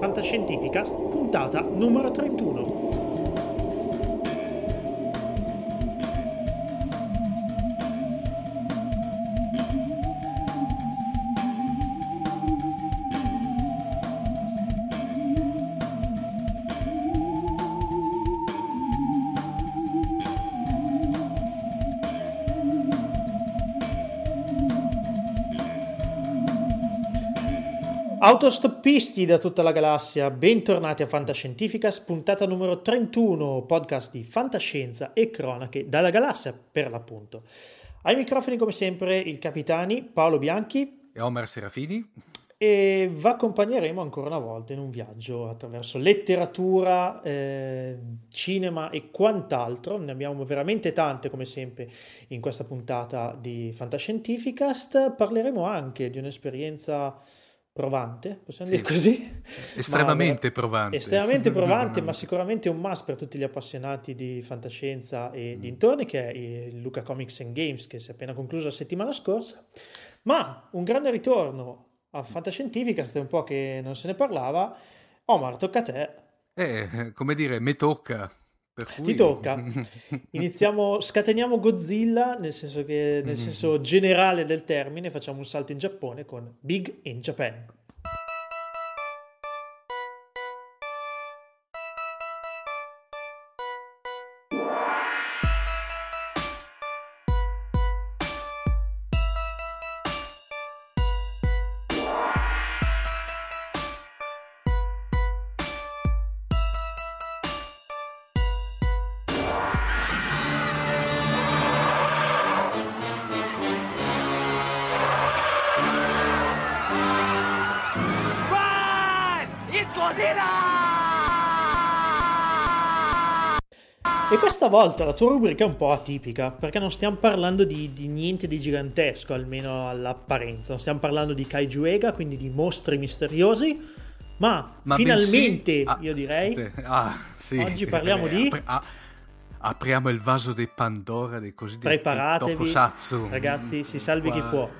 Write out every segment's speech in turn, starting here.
Fantascientificast, puntata numero 31. Autostoppisti da tutta la galassia, bentornati a Fantascientificas, puntata numero 31, podcast di fantascienza e cronache dalla galassia per l'appunto. Ai microfoni come sempre il capitani Paolo Bianchi e Omer Serafini e vi accompagneremo ancora una volta in un viaggio attraverso letteratura, eh, cinema e quant'altro. Ne abbiamo veramente tante come sempre in questa puntata di Fantascientificast. Parleremo anche di un'esperienza provante, possiamo sì. dire così? Estremamente ma, provante. Estremamente provante, ma sicuramente un must per tutti gli appassionati di fantascienza e mm. dintorni, che è il Luca Comics and Games, che si è appena concluso la settimana scorsa. Ma un grande ritorno a Fantascientifica, è un po' che non se ne parlava. Omar, tocca a te. Eh, come dire, mi tocca. Cui... Ti tocca. Iniziamo, scateniamo Godzilla nel senso, che, nel senso generale del termine, facciamo un salto in Giappone con Big in Japan. Volta la tua rubrica è un po' atipica, perché non stiamo parlando di, di niente di gigantesco, almeno all'apparenza. Non stiamo parlando di Kaiju Ega, quindi di mostri misteriosi, ma, ma finalmente, bensì... ah, io direi, ah, sì. oggi parliamo di... Apri- ah, apriamo il vaso dei Pandora, dei cosiddetti Preparatevi, Tokusatsu. Ragazzi, si salvi Qua... chi può.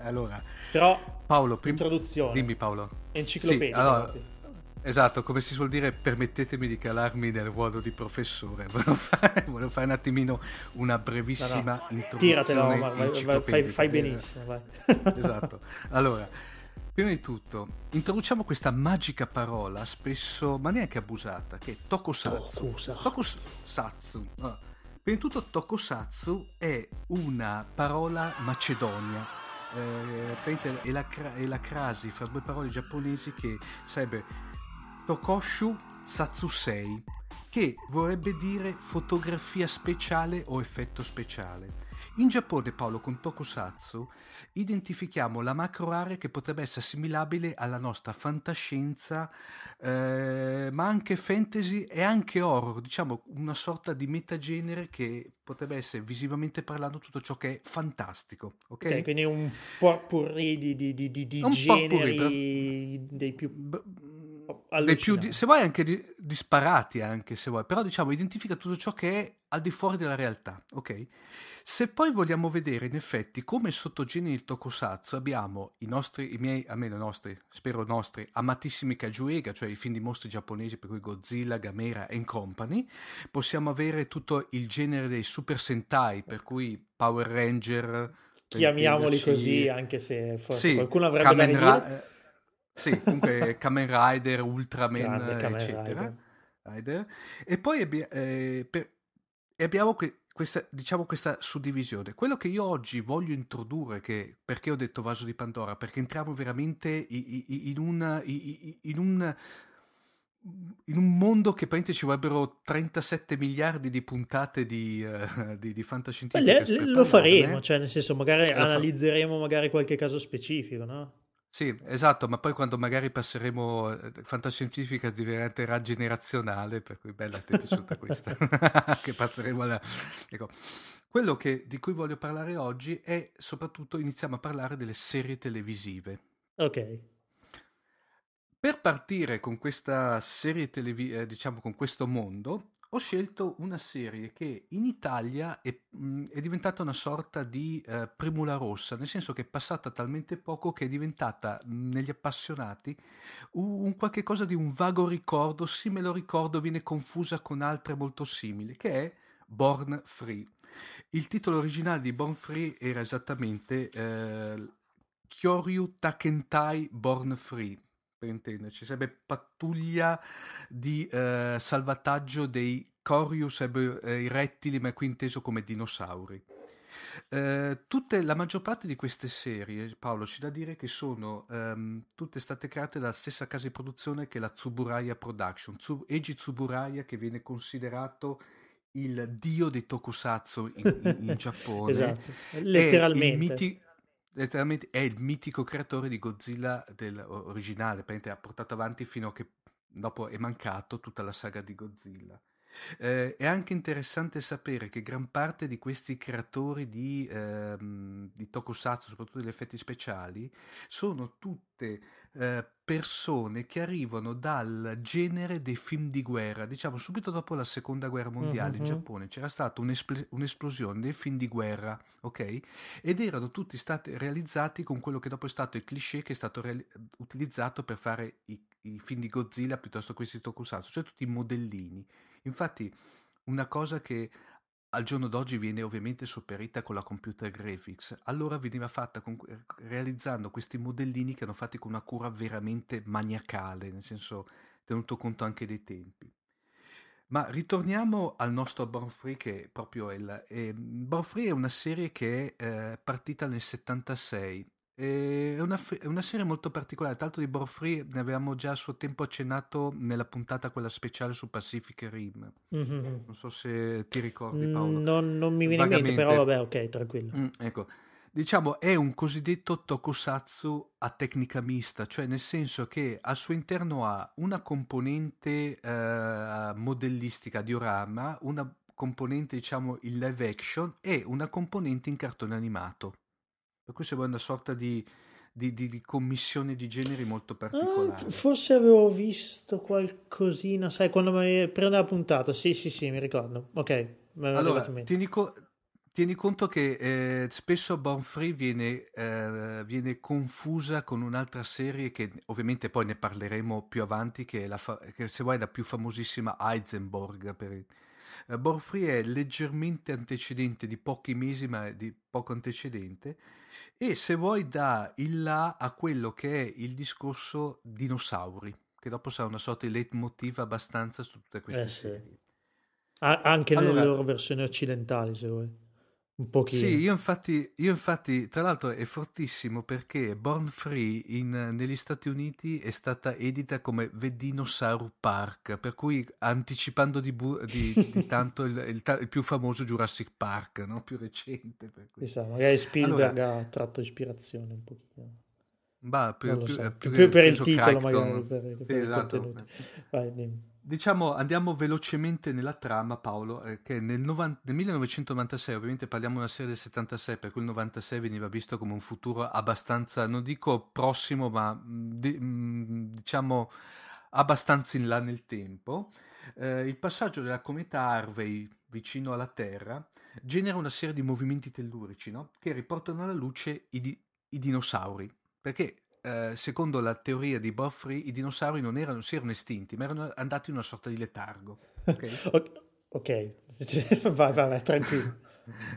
Allora, però, Paolo, prim- introduzione. Dimmi Paolo. Enciclopedia. Sì, allora, Esatto, come si suol dire, permettetemi di calarmi nel ruolo di professore. Volevo fare, volevo fare un attimino una brevissima no, no. introduzione. Tiratelo, vai, fai, fai, benissimo. Vai. esatto. Allora, prima di tutto, introduciamo questa magica parola, spesso, ma neanche abusata, che è tokusatsu. Tokusatsu. tokusatsu. No. Prima di tutto, tokusatsu è una parola macedonia. Eh, è, la, è la crasi fra due parole giapponesi che sarebbe Tokoshu Satsusei, che vorrebbe dire fotografia speciale o effetto speciale. In Giappone, Paolo, con Tokusatsu, identifichiamo la macro area che potrebbe essere assimilabile alla nostra fantascienza, eh, ma anche fantasy e anche horror, diciamo una sorta di metagenere che potrebbe essere visivamente parlando tutto ciò che è fantastico. Ok, okay quindi un potpourri di, di, di, di generi dei più più, se vuoi anche di, disparati anche se vuoi, però diciamo identifica tutto ciò che è al di fuori della realtà, ok? Se poi vogliamo vedere in effetti come sottogeneri il tokusatsu abbiamo i nostri, i miei, almeno i nostri, spero nostri, amatissimi Kajuega, cioè i film di mostri giapponesi per cui Godzilla, Gamera and Company, possiamo avere tutto il genere dei Super Sentai, per cui Power Ranger, chiamiamoli così, anche se forse sì, qualcuno avrebbe Kamen da Ra- dire sì, comunque Kamen Rider, Ultraman, Kamen eccetera. Rider. Rider. E poi abbi- eh, per- e abbiamo que- questa, diciamo, questa suddivisione. Quello che io oggi voglio introdurre, che, perché ho detto vaso di Pandora, perché entriamo veramente in un, in un in un mondo che praticamente ci vorrebbero 37 miliardi di puntate di, uh, di, di fantascientifica. Le, lo faremo, cioè nel senso magari analizzeremo magari qualche caso specifico, no? Sì, esatto, ma poi quando magari passeremo eh, fantascientifica diventerà generazionale, per cui bella, ti è piaciuta questa? che passeremo alla... Ecco, quello che, di cui voglio parlare oggi è soprattutto iniziamo a parlare delle serie televisive. Ok. Per partire con questa serie televisiva, eh, diciamo con questo mondo, ho scelto una serie che in Italia è, mh, è diventata una sorta di eh, primula rossa, nel senso che è passata talmente poco che è diventata mh, negli appassionati un, un qualche cosa di un vago ricordo, sì me lo ricordo, viene confusa con altre molto simili, che è Born Free. Il titolo originale di Born Free era esattamente eh, Kyoryu Takentai Born Free, per intenderci, sarebbe pattuglia di eh, salvataggio dei Corius, sarebbero eh, i rettili, ma qui inteso come dinosauri. Eh, tutte, la maggior parte di queste serie, Paolo, c'è da dire che sono ehm, tutte state create dalla stessa casa di produzione che la Tsuburaya Production, Tsu, Eiji Tsuburaya che viene considerato il dio dei tokusatsu in, in, in Giappone. esatto, letteralmente. Letteralmente è il mitico creatore di Godzilla del, originale, ha portato avanti fino a che dopo è mancato tutta la saga di Godzilla. Eh, è anche interessante sapere che gran parte di questi creatori di, ehm, di tokusatsu, soprattutto degli effetti speciali, sono tutte eh, persone che arrivano dal genere dei film di guerra. Diciamo, subito dopo la seconda guerra mondiale mm-hmm. in Giappone c'era stata un'espl- un'esplosione dei film di guerra, ok? Ed erano tutti stati realizzati con quello che dopo è stato il cliché che è stato reali- utilizzato per fare i, i film di Godzilla piuttosto che questi tokusatsu, cioè tutti i modellini. Infatti, una cosa che al giorno d'oggi viene ovviamente sopperita con la computer graphics, allora veniva fatta con, realizzando questi modellini che erano fatti con una cura veramente maniacale, nel senso tenuto conto anche dei tempi. Ma ritorniamo al nostro Born Free che è proprio il... Eh, Born Free è una serie che è eh, partita nel 76 è una, è una, serie molto particolare, tanto di Borfree ne avevamo già a suo tempo accennato nella puntata quella speciale su Pacific Rim. Mm-hmm. Non so se ti ricordi Paolo. Non, non mi viene in mente, però vabbè, ok, tranquillo. Mm, ecco, diciamo è un cosiddetto tokusatsu a tecnica mista, cioè nel senso che al suo interno ha una componente eh, modellistica, diorama, una componente diciamo in live action e una componente in cartone animato. Per cui sembra una sorta di, di, di, di commissione di generi molto particolare. Ah, forse avevo visto qualcosina, sai, quando mi prende la puntata. Sì, sì, sì, mi ricordo. Ok, allora, tieni, co- tieni, conto che eh, spesso Born Free viene, eh, viene, confusa con un'altra serie che ovviamente poi ne parleremo più avanti, che, è la fa- che se vuoi è la più famosissima Heisenberg per Born Free è leggermente antecedente di pochi mesi, ma di poco antecedente, e se vuoi dà il là a quello che è il discorso dinosauri, che dopo sarà una sorta di leitmotiv abbastanza su tutte queste eh, serie. Sì. anche allora, nelle loro versioni occidentali, se vuoi. Un pochino. Sì, io infatti, io infatti, tra l'altro è fortissimo perché Born Free in, negli Stati Uniti è stata edita come The Dinosaur Park, per cui anticipando di, bu- di, di tanto il, il, il, più famoso Jurassic Park, no? più recente. Per cui. Chissà, magari Spielberg allora, ha tratto ispirazione un pochino. Bah, più, più, so. più, più, per il titolo Crichton. magari, per, per sì, esatto. Vai, dimmi. Diciamo, andiamo velocemente nella trama, Paolo, eh, che nel, novan- nel, 1996, ovviamente parliamo di una serie del 76, per cui il 96 veniva visto come un futuro abbastanza, non dico prossimo, ma mm, di- mm, diciamo abbastanza in là nel tempo. Eh, il passaggio della cometa Harvey vicino alla Terra genera una serie di movimenti tellurici no? che riportano alla luce i, di- i dinosauri, perché eh, secondo la teoria di Boffrey, i dinosauri non erano, si erano estinti, ma erano andati in una sorta di letargo. Ok, okay. vai, vai, vai, tranquillo.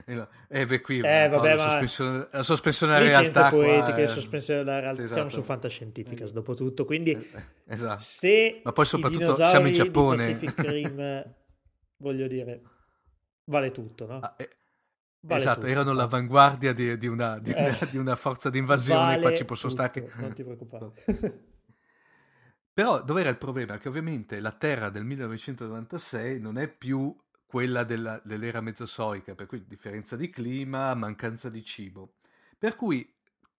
Eh, eh beh, qui eh, vabbè, ma... sospensione, la sospensione della realtà poetiche, qua, eh... sospensione della realtà. Esatto. Siamo su fantascientifica, eh. dopo tutto, quindi eh, esatto. se ma poi soprattutto siamo in Giappone. Rim, voglio dire, vale tutto, no? Ah, Vale esatto, tutto. erano l'avanguardia di, di, una, di, eh, una, di, una, forza di invasione, vale qua ci possono stare... Non ti preoccupare. Però dov'era il problema? Che ovviamente la Terra del 1996 non è più quella della, dell'era mesozoica, per cui differenza di clima, mancanza di cibo. Per cui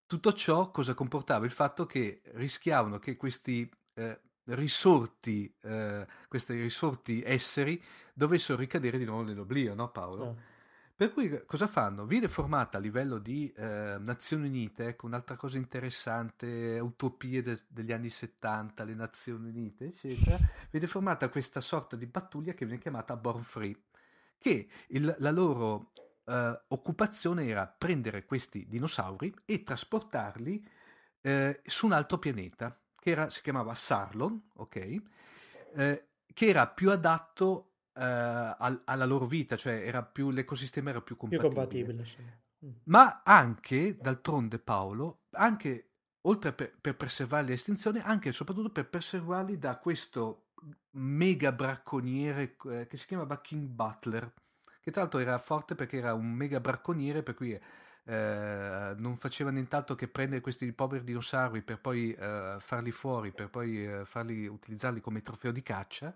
tutto ciò cosa comportava? Il fatto che rischiavano che questi eh, risorti, eh, questi risorti esseri dovessero ricadere di nuovo nell'oblio, no Paolo? Eh Per cui cosa fanno? Viene formata a livello di eh, Nazioni Unite, ecco un'altra cosa interessante, utopie de- degli anni 70, le Nazioni Unite, eccetera, viene formata questa sorta di pattuglia che viene chiamata Born Free, che il, la loro eh, occupazione era prendere questi dinosauri e trasportarli eh, su un altro pianeta, che era, si chiamava Sarlon, ok? Eh, che era più adatto eh, al, alla loro vita, cioè era più, l'ecosistema era più compatibile. Più compatibile sì. Mm. Ma anche, d'altronde Paolo, anche oltre per, per preservarli l'estinzione, anche e soprattutto per preservarli da questo mega bracconiere eh, che si chiamava King Butler, che tra l'altro era forte perché era un mega bracconiere, per cui eh, non faceva nient'altro che prendere questi poveri dinosauri per poi eh, farli fuori, per poi eh, farli, utilizzarli come trofeo di caccia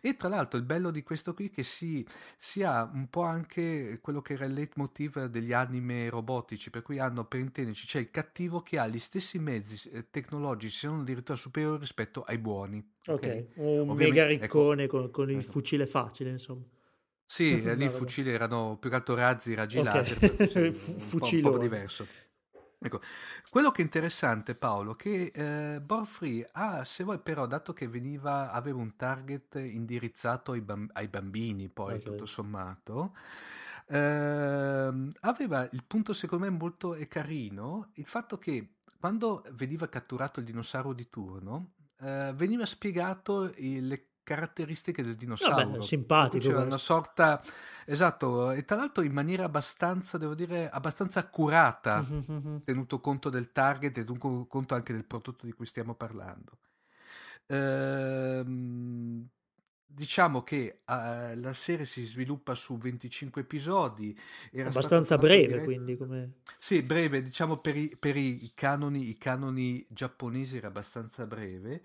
e tra l'altro il bello di questo qui è che si, si ha un po' anche quello che era il leitmotiv degli anime robotici, per cui hanno per intenderci c'è il cattivo che ha gli stessi mezzi eh, tecnologici, se non addirittura superiori rispetto ai buoni. Ok, okay? un Ovviamente, mega ecco riccone ecco, con, con, il ecco. fucile facile, insomma. Sì, lì i fucili erano più che altro razzi, raggi okay. laser, un, un, po', un po' diverso. Ecco, quello che è interessante Paolo, che eh, Borfree ha, se vuoi però, dato che veniva, aveva un target indirizzato ai, bamb- ai bambini, poi okay. tutto sommato, eh, aveva il punto secondo me molto carino, il fatto che quando veniva catturato il dinosauro di turno, eh, veniva spiegato il, caratteristiche del dinosauro. Vabbè, simpatico. C'era una sorta, esatto, e tra l'altro in maniera abbastanza, devo dire, abbastanza accurata, mm-hmm. tenuto conto del target e tenuto conto anche del prodotto di cui stiamo parlando. Ehm, diciamo che uh, la serie si sviluppa su 25 episodi. Era abbastanza breve, diretto... quindi come... Sì, breve, diciamo per i, per i, canoni, i canoni giapponesi era abbastanza breve.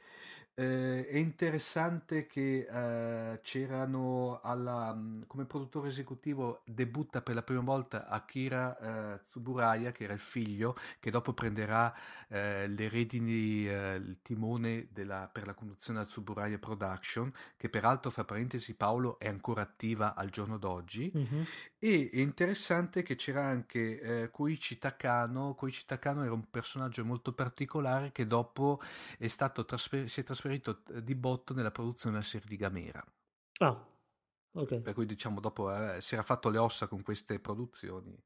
Eh, è interessante che eh, c'erano alla, mm, come produttore esecutivo debutta per la prima volta Akira eh, Tsuburaya, che era il figlio, che dopo prenderà eh, le redini, eh, il timone della, per la conduzione della Tsuburaya Production, che peraltro, fra parentesi, Paolo è ancora attiva al giorno d'oggi. Mm-hmm. E è interessante che c'era anche eh, Koichi Takano. Koichi Takano era un personaggio molto particolare che dopo è stato trasfer- si è trasferito trasferito eh, di botto nella produzione della serie di Gamera. Ah, ok. Per cui diciamo dopo eh, si era fatto le ossa con queste produzioni.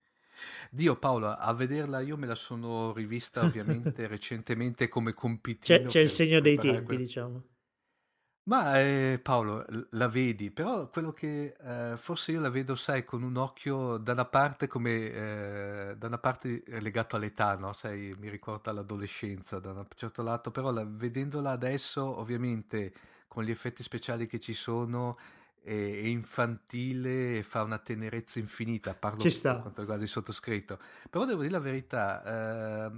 Dio Paolo, a vederla io me la sono rivista ovviamente recentemente come compitino. C'è, c'è il segno dei tempi, quel... diciamo. Ma eh, Paolo, la vedi, però quello che eh, forse io la vedo, sai, con un occhio da una parte come eh, da una parte legato all'età, no? Sai, mi ricorda l'adolescenza da un certo lato, però la, vedendola adesso, ovviamente con gli effetti speciali che ci sono, è infantile e fa una tenerezza infinita, parlo Ci sta. per quanto riguarda il sottoscritto. Però devo dire la verità, eh,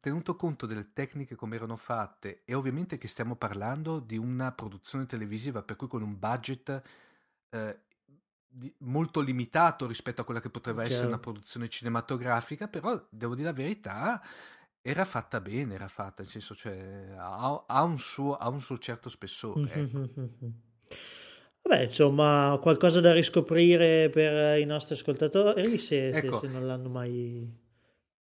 tenuto conto delle tecniche come erano fatte e ovviamente che stiamo parlando di una produzione televisiva per cui con un budget eh, di, molto limitato rispetto a quella che poteva Chiaro. essere una produzione cinematografica, però devo dire la verità, era fatta bene, era fatta, nel senso, cioè, ha, ha, un, suo, ha un suo certo spessore. Ecco. Vabbè, insomma, qualcosa da riscoprire per i nostri ascoltatori se, ecco. se, se non l'hanno mai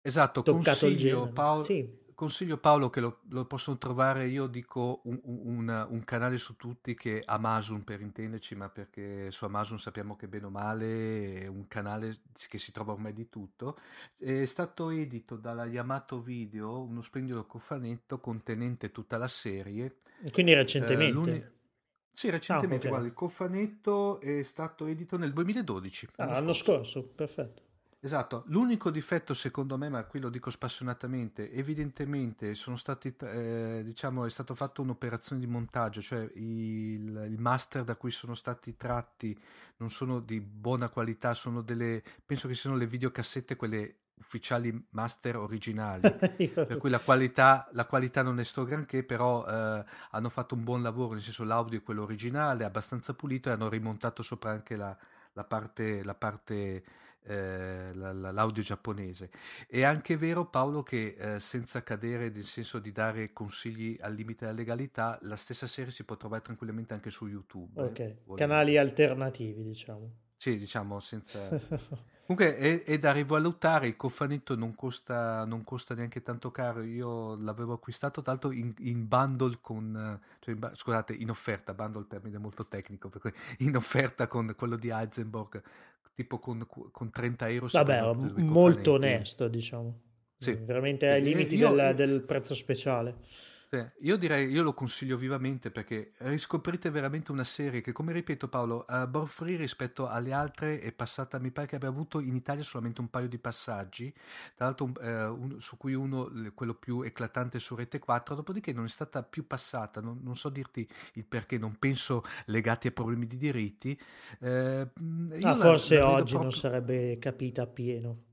esatto, toccato il genere. Paolo, sì. Consiglio Paolo che lo, lo, possono trovare, io dico un, un, un, canale su tutti che è Amazon per intenderci, ma perché su Amazon sappiamo che bene o male è un canale che si trova ormai di tutto. È stato edito dalla Yamato Video, uno splendido cofanetto contenente tutta la serie. Quindi recentemente? Eh, sì, recentemente, ah, guarda, il cofanetto è stato edito nel 2012. Ah, l'anno scorso. scorso, perfetto. Esatto, l'unico difetto secondo me, ma qui lo dico spassionatamente, evidentemente sono stati, eh, diciamo, è stato fatto un'operazione di montaggio, cioè il, il, master da cui sono stati tratti non sono di buona qualità, sono delle, penso che siano le videocassette, quelle ufficiali master originali, per cui la qualità, la qualità, non è sto granché, però eh, hanno fatto un buon lavoro, nel senso l'audio è quello originale, abbastanza pulito e hanno rimontato sopra anche la, la parte, la parte eh, l'audio giapponese. È anche vero Paolo che eh, senza cadere nel senso di dare consigli al limite della legalità, la stessa serie si può trovare tranquillamente anche su YouTube. Ok, canali alternativi diciamo. Sì, diciamo senza... Comunque è, è, da rivalutare, il cofanetto non costa, non costa, neanche tanto caro, io l'avevo acquistato tanto in, in bundle con, cioè in, scusate, in offerta, bundle termine molto tecnico, per cui in offerta con quello di Heisenberg, tipo con, con 30 euro. Vabbè, molto onesto diciamo, sì. veramente ai limiti io, del, del prezzo speciale. Io direi, io lo consiglio vivamente perché riscoprite veramente una serie che, come ripeto Paolo, uh, Born Free rispetto alle altre è passata, mi pare che abbia avuto in Italia solamente un paio di passaggi, tra l'altro uh, un, su cui uno, quello più eclatante su Rete 4, dopodiché non è stata più passata, non, non so dirti il perché, non penso legati a problemi di diritti. Uh, ah, forse la oggi proprio... non sarebbe capita appieno.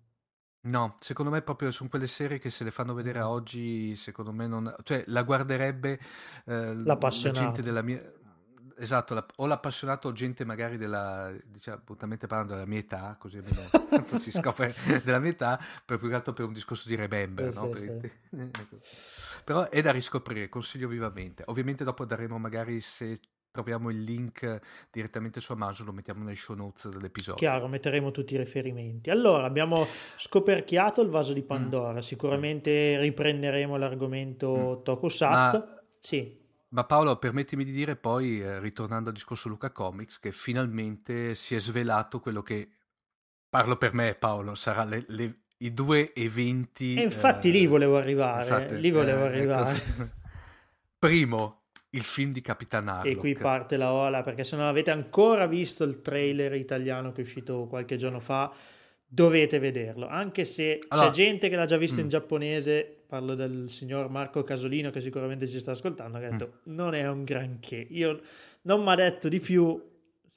No, secondo me proprio sono quelle serie che se le fanno vedere a oggi, secondo me non... cioè la guarderebbe eh, la gente della mia... Esatto, la, o l'appassionato o gente magari della, diciamo, appuntamente parlando della mia età, così almeno si scopre della mia età, per più che altro per un discorso di Remember, sì, no? Sì, per... sì. Però è da riscoprire, consiglio vivamente. Ovviamente dopo daremo magari se troviamo il link direttamente su Amazon, lo mettiamo nei show notes dell'episodio. Chiaro, metteremo tutti i riferimenti. Allora, abbiamo scoperchiato il vaso di mm. Pandora, mm. sicuramente riprenderemo l'argomento mm. Tokusatsu. Ma... Sì. Ma Paolo, permettimi di dire poi, eh, ritornando al discorso Luca Comics, che finalmente si è svelato quello che, parlo per me Paolo, sarà le, le, i due eventi... E infatti eh, lì volevo arrivare, infatti, lì volevo eh, ecco. arrivare. Ecco. Primo, il film di Capitan Harlock. E qui parte la ola, perché se non avete ancora visto il trailer italiano che è uscito qualche giorno fa, dovete vederlo. Anche se allora, c'è gente che l'ha già visto mm. in giapponese, parlo del signor Marco Casolino che sicuramente ci sta ascoltando, che ha detto mm. non è un granché. Io non mi ha detto di più,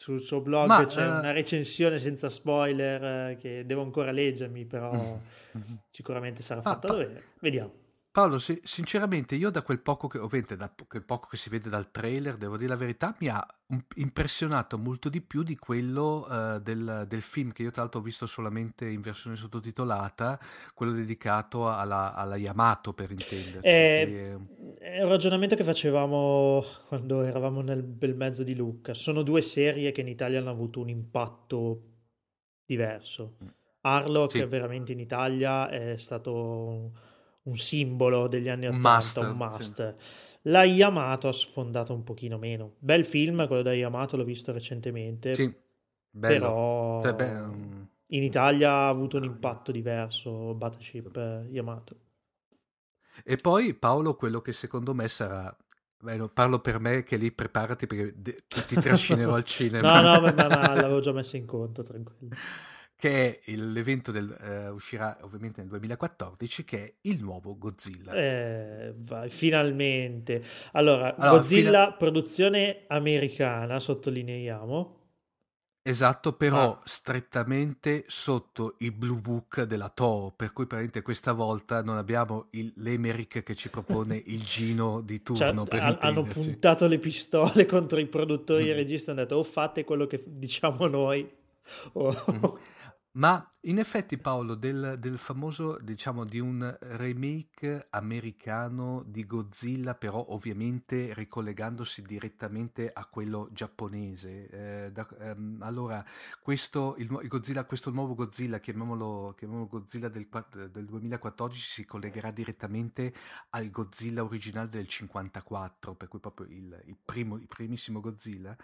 sul suo blog Ma, c'è uh... una recensione senza spoiler eh, che devo ancora leggermi, però mm. sicuramente sarà fatta ah, dovere. Vediamo. Paolo, sì, sinceramente io da quel poco che, ovviamente da quel poco che si vede dal trailer, devo dire la verità, mi ha impressionato molto di più di quello uh, del, del, film che io tra l'altro ho visto solamente in versione sottotitolata, quello dedicato alla, alla Yamato per intenderci. È, è, un ragionamento che facevamo quando eravamo nel bel mezzo di Lucca. Sono due serie che in Italia hanno avuto un impatto diverso. Mm. Harlock sì. veramente in Italia è stato un simbolo degli anni 80, un must. Un must. Sì. La Yamato ha sfondato un pochino meno. Bel film, quello da Yamato, l'ho visto recentemente. Sì, bello. Però cioè, beh, um... in Italia ha avuto un impatto diverso Battleship eh, Yamato. E poi Paolo, quello che secondo me sarà Beh, parlo per me che lì preparati perché ti trascinerò al cinema. no, no, no, no, l'avevo già messo in conto, tranquillo che è l'evento del, uh, uscirà ovviamente nel 2014, che è il nuovo Godzilla. Eh, vai, finalmente. Allora, allora Godzilla, fina... produzione americana, sottolineiamo. Esatto, però ah. strettamente sotto il Blue Book della Toho, per cui praticamente questa volta non abbiamo il, l'Emerick che ci propone il Gino di turno. Cioè, ha, hanno puntato le pistole contro i produttori e i registi e hanno detto o fate quello che diciamo noi o... Mm-hmm. Ma in effetti Paolo, del, del famoso, diciamo, di un remake americano di Godzilla, però ovviamente ricollegandosi direttamente a quello giapponese. Eh, da, ehm, allora, questo, il, il Godzilla, questo nuovo Godzilla, chiamiamolo, chiamiamolo Godzilla del, del 2014, si collegherà direttamente al Godzilla originale del 54, per cui proprio il, il, primo, il primissimo Godzilla.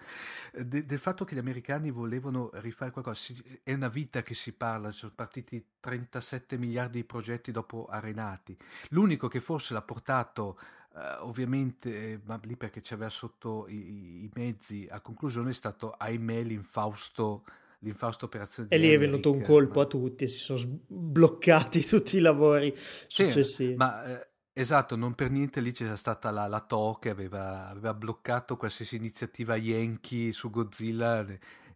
Eh, de, del fatto che gli americani volevano rifare qualcosa, è una vita che si parla, sono partiti 37 miliardi di progetti dopo Arenati. L'unico che forse l'ha portato Uh, ovviamente, ma lì perché c'aveva sotto i, i, mezzi a conclusione è stato ahimè l'infausto, l'infausto operazione e lì è venuto un colpo ma... a tutti si sono sbloccati tutti i lavori successivi. Sì, ma eh, esatto, non per niente lì c'era stata la, la TO che aveva, aveva bloccato qualsiasi iniziativa Yankee su Godzilla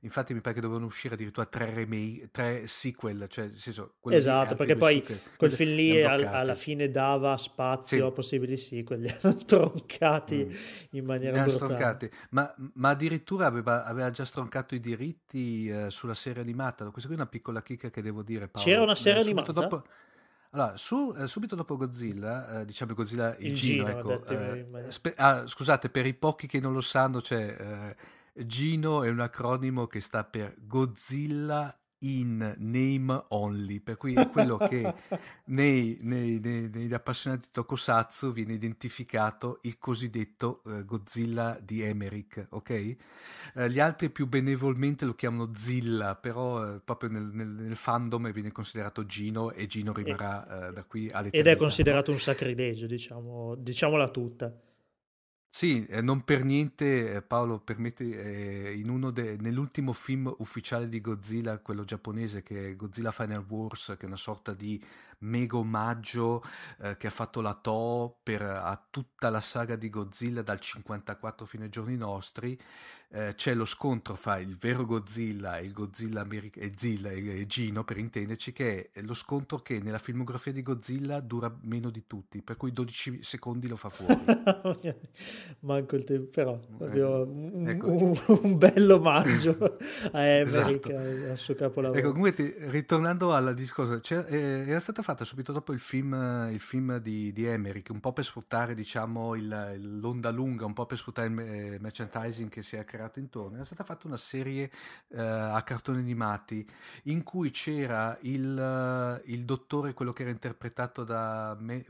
Infatti mi pare che dovevano uscire addirittura tre remake, tre sequel, cioè nel senso... Esatto, perché poi sequel, quel film lì al, alla fine dava spazio sì. a possibili sequel, li hanno troncati mm. in maniera brutale. Ma, ma, addirittura aveva, aveva, già stroncato i diritti eh, sulla serie animata. Questa qui è una piccola chicca che devo dire, Paolo. C'era una serie eh, animata? Dopo... Allora, su, eh, subito dopo Godzilla, eh, diciamo Godzilla il, il Gino, Gino ecco, eh, spe- ah, scusate, per i pochi che non lo sanno, c'è Gino è un acronimo che sta per Godzilla in name only, per cui è quello che nei, nei, nei, negli appassionati di Tokusatsu viene identificato il cosiddetto uh, Godzilla di Emmerich, ok? Uh, gli altri più benevolmente lo chiamano Zilla, però uh, proprio nel, nel, nel, fandom viene considerato Gino e Gino rimarrà e, da qui all'eternità. Ed è considerato un sacrilegio, diciamo, diciamola tutta. Sì, eh, non per niente eh, Paolo permette eh, de- nell'ultimo film ufficiale di Godzilla, quello giapponese che è Godzilla Final Wars, che è una sorta di mega omaggio eh, che ha fatto la Toho per, a tutta la saga di Godzilla dal 54 fino ai giorni nostri. Eh, c'è lo scontro fra il vero Godzilla e il Godzilla America- e Zilla e Gino per intenderci che è lo scontro che nella filmografia di Godzilla dura meno di tutti per cui 12 secondi lo fa fuori manco il tempo però proprio un, ecco. un, un bello omaggio a Emmerich esatto. al suo capolavoro ecco comunque ritornando al discorso eh, era stata fatta subito dopo il film, il film di, di Emmerich un po' per sfruttare diciamo il, l'onda lunga un po' per sfruttare il eh, merchandising che si è creato intorno, era stata fatta una serie uh, a cartoni animati in cui c'era il, il, dottore, quello che era interpretato da Me,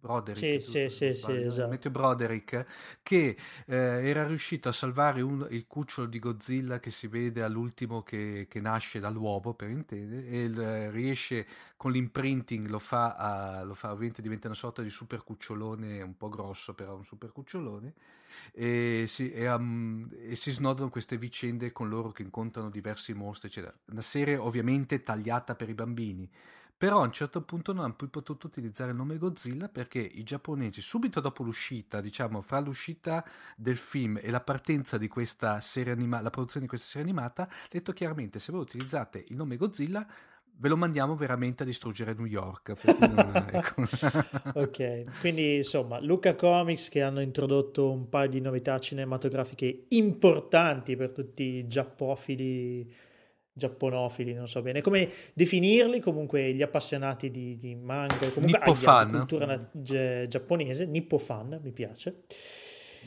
Broderick, sì, sì, sì, esatto. Broderick, che eh, era riuscito a salvare un, il cucciolo di Godzilla che si vede all'ultimo che, che nasce dall'uovo, per intendere, e il, eh, riesce con l'imprinting, lo fa, a, lo fa, ovviamente diventa una sorta di super cucciolone, un po' grosso però un super cucciolone, e si, e, um, e si snodano queste vicende con loro che incontrano diversi mostri, eccetera. Una serie ovviamente tagliata per i bambini, però a un certo punto non hanno più potuto utilizzare il nome Godzilla perché i giapponesi, subito dopo l'uscita, diciamo, fra l'uscita del film e la partenza di questa serie animata, la produzione di questa serie animata, ha detto chiaramente se voi utilizzate il nome Godzilla ve lo mandiamo veramente a distruggere New York. Non, ecco. ok, quindi insomma, Luca Comics che hanno introdotto un paio di novità cinematografiche importanti per tutti i giappofili giapponofili, non so bene come definirli, comunque gli appassionati di, di manga, comunque Nippo fan. cultura gi- giapponese, Nippo fan, mi piace.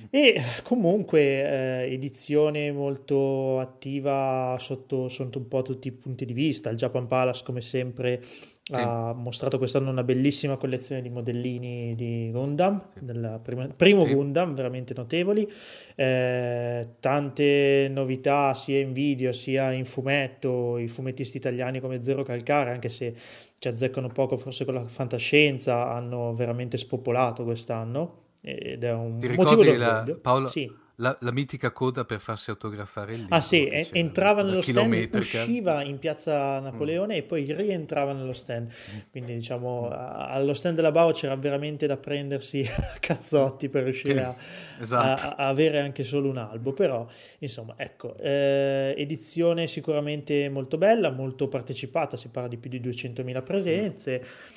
E comunque eh, edizione molto attiva sotto, sotto, un po' tutti i punti di vista. Il Japan Palace, come sempre, sì. ha mostrato quest'anno una bellissima collezione di modellini di Gundam, sì. del prima, primo sì. Gundam, veramente notevoli. Eh, tante novità sia in video sia in fumetto. I fumettisti italiani come Zero Calcare, anche se ci azzeccano poco forse con la fantascienza, hanno veramente spopolato quest'anno ed è un Ti motivo la, Paolo, sì. La, la, mitica coda per farsi autografare il libro. Ah sì, entrava nello stand, usciva in piazza Napoleone mm. e poi rientrava nello stand. Mm. Quindi diciamo, mm. allo stand della Bao c'era veramente da prendersi a cazzotti per riuscire a, esatto. a, a, avere anche solo un albo. Però, insomma, ecco, eh, edizione sicuramente molto bella, molto partecipata, si parla di più di 200.000 presenze. Mm.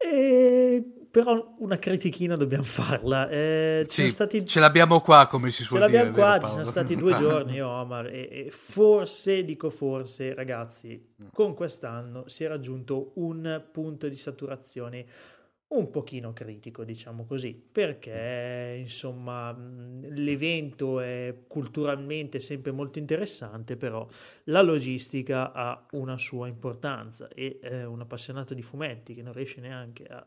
E però una critichina dobbiamo farla. Eh, sì, stati... Ce l'abbiamo qua, come si suol ce dire. Ce l'abbiamo qua, ci sono stati due giorni, Omar, e, e, forse, dico forse, ragazzi, con quest'anno si è raggiunto un punto di saturazione un pochino critico, diciamo così, perché insomma l'evento è culturalmente sempre molto interessante, però la logistica ha una sua importanza e eh, un appassionato di fumetti che non riesce neanche a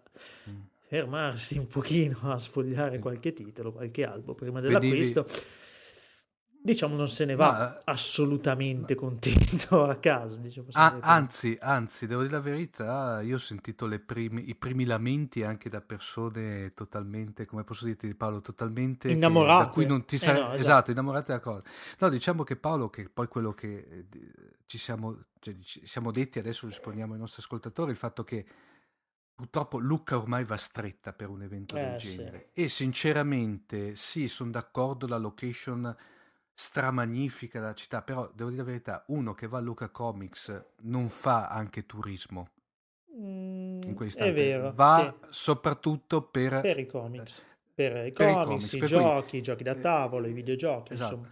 mm. Fermarsi un pochino a sfogliare qualche titolo, qualche albo prima dell'acquisto. Diciamo non se ne va Ma, eh, assolutamente contento a casa diciamo, a, anzi anzi devo dire la verità io ho sentito primi, i primi lamenti anche da persone totalmente come posso dirti Paolo totalmente innamorate che, da cui non ti sai eh no, esatto. esatto innamorate della cosa no diciamo che Paolo che poi quello che eh, ci siamo cioè, ci siamo detti adesso risponiamo ai nostri ascoltatori il fatto che Purtroppo Lucca ormai va stretta per un evento eh, del genere sì. e sinceramente sì, sono d'accordo la location stramagnifica la città, però devo dire la verità, uno che va a Luca Comics non fa anche turismo. Mm, in è vero. Va sì. soprattutto per, per i comics. Per i comics, i, comics, i per giochi, cui... i giochi da tavolo, i videogiochi. Esatto.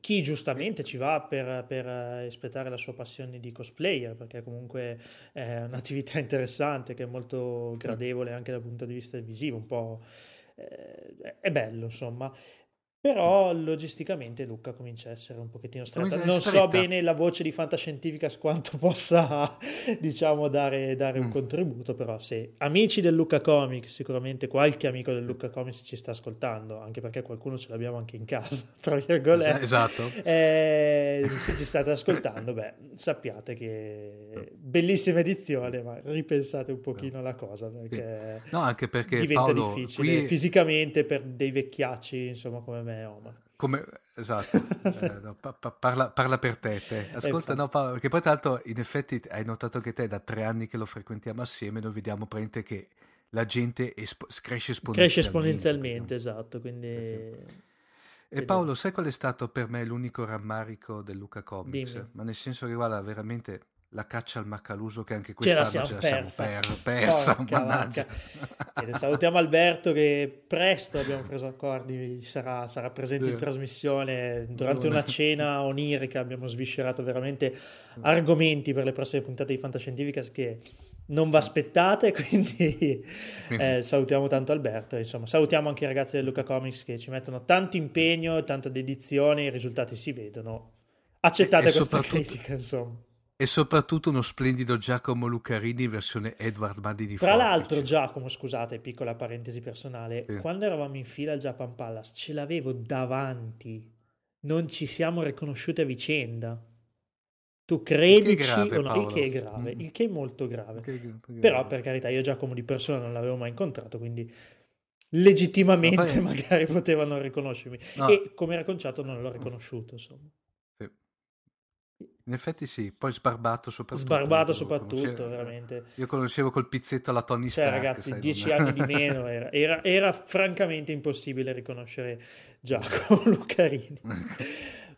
Chi giustamente ci va per, per espletare la sua passione di cosplayer, perché comunque è un'attività interessante che è molto gradevole anche dal punto di vista visivo, un po' eh, è bello insomma Però logisticamente Luca comincia a essere un pochettino stretta. Non so bene la voce di Fantascientificas quanto possa, diciamo, dare, dare un mm. contributo, però se amici del Luca Comics, sicuramente qualche amico del Luca Comics ci sta ascoltando, anche perché qualcuno ce l'abbiamo anche in casa, tra virgolette. Esatto. Eh, se ci state ascoltando, beh, sappiate che bellissima edizione, ma ripensate un pochino alla cosa, perché, no, anche perché diventa Paolo, difficile qui... fisicamente per dei vecchiacci, insomma, come me me Omar. Come, esatto, eh, no, pa- pa- parla, parla, per te, te. Ascolta, no, Paolo, che poi tra l'altro in effetti hai notato che te da tre anni che lo frequentiamo assieme, noi vediamo praticamente che la gente espo- cresce esponenzialmente. Cresce esponenzialmente, esatto, quindi... E Paolo, sai qual è stato per me l'unico rammarico del Luca Comics? Dimmi. Ma nel senso che guarda, veramente la caccia al maccaluso che anche quest'anno ce la siamo, ce la persa. siamo per, persa, mannaggia. Bene, salutiamo Alberto che presto abbiamo preso accordi, sarà, sarà presente in trasmissione durante una cena onirica, abbiamo sviscerato veramente argomenti per le prossime puntate di Fantascientifica che non vi aspettate, quindi eh, salutiamo tanto Alberto, insomma salutiamo anche i ragazzi del Luca Comics che ci mettono tanto impegno, tanta dedizione, i risultati si vedono. Accettate e, e questa critica, insomma. E soprattutto uno splendido Giacomo Lucarini versione Edward Mandi di Tra l'altro Giacomo, scusate, piccola parentesi personale, sì. quando eravamo in fila al Japan Palace ce l'avevo davanti, non ci siamo riconosciuti a vicenda. Tu credici grave, o no? Il che è grave, mm. il che è molto grave. Che, che Però per carità io Giacomo di persona non l'avevo mai incontrato, quindi legittimamente poi... magari potevano riconoscermi. No. E come era conciato non l'ho riconosciuto, insomma. In effetti sì, poi sbarbato soprattutto. Sbarbato soprattutto, veramente. Io conoscevo col pizzetto alla Tony cioè, Stark. ragazzi, sai, dieci non... anni di meno, era, era, era, francamente impossibile riconoscere Giacomo Lucarini.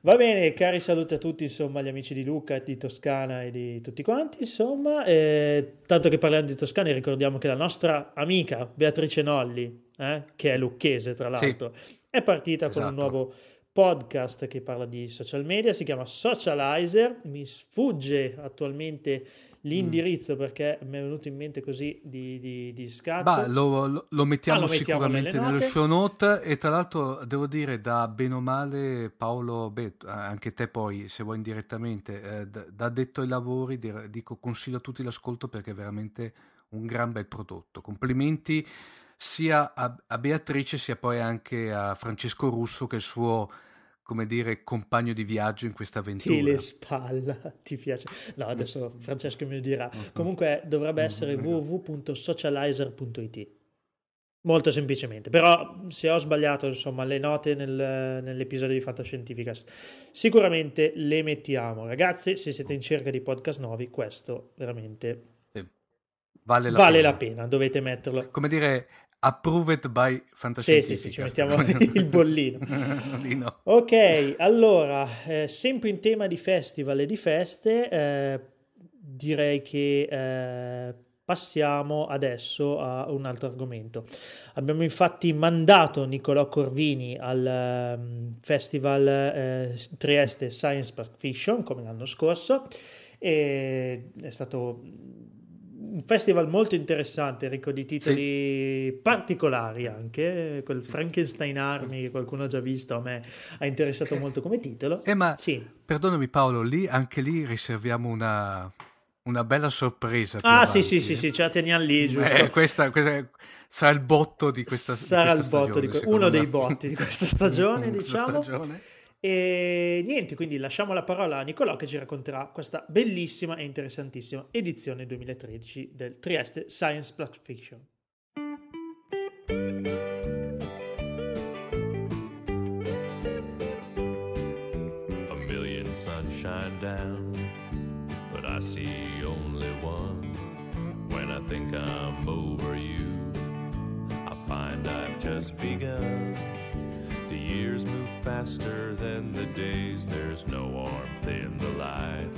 Va bene, cari saluti a tutti, insomma, gli amici di Luca, di Toscana e di tutti quanti, insomma. Eh, tanto che parliamo di Toscana, ricordiamo che la nostra amica Beatrice Nolli, eh, che è lucchese tra l'altro, sì. è partita esatto. con un esatto. nuovo podcast che parla di social media, si chiama Socializer, mi sfugge attualmente l'indirizzo mm. perché mi è venuto in mente così di, di, di scatto. Bah, lo, lo, lo, mettiamo ah, lo, sicuramente nello show note e tra l'altro devo dire da bene o male Paolo, beh, anche te poi se vuoi indirettamente, eh, da, da detto ai lavori dico consiglio a tutti l'ascolto perché è veramente un gran bel prodotto. Complimenti sia a, a Beatrice sia poi anche a Francesco Russo che è il suo come dire, compagno di viaggio in questa avventura. Telespalla, ti piace? No, adesso Francesco mi dirà. Comunque dovrebbe essere www.socializer.it. Molto semplicemente, però se ho sbagliato insomma le note nel, nell'episodio di Fantascientificast sicuramente le mettiamo. Ragazzi, se siete in cerca di podcast nuovi, questo veramente vale la, vale pena. la pena. dovete metterlo. Come dire, approved by Fantasy sì, sì, sì, ci mettiamo il bollino. no. Ok, allora, eh, sempre in tema di festival e di feste, eh, direi che eh, passiamo adesso a un altro argomento. Abbiamo infatti mandato Niccolò Corvini al um, Festival eh, Trieste Science Park Fiction, come l'anno scorso, e è stato un festival molto interessante, ricco di titoli sì. particolari anche, quel Frankenstein Army che qualcuno ha già visto, a me ha interessato molto come titolo. Eh, ma sì. perdonami Paolo, lì anche lì riserviamo una, una bella sorpresa. Ah sì, sì, sì, sì, ce la teniamo lì, giusto? Eh, questa, questa, sarà il botto di questa, sarà di questa il botto stagione, di, uno me. dei botti di questa stagione, diciamo. Stagione. E niente, quindi lasciamo la parola a Nicolò che ci racconterà questa bellissima e interessantissima edizione 2013 del Trieste Science Plus Fiction. A million sunshine down, but I see only one. When I think I'm over you, I find I've just begun. Years move faster than the days, there's no warmth in the light.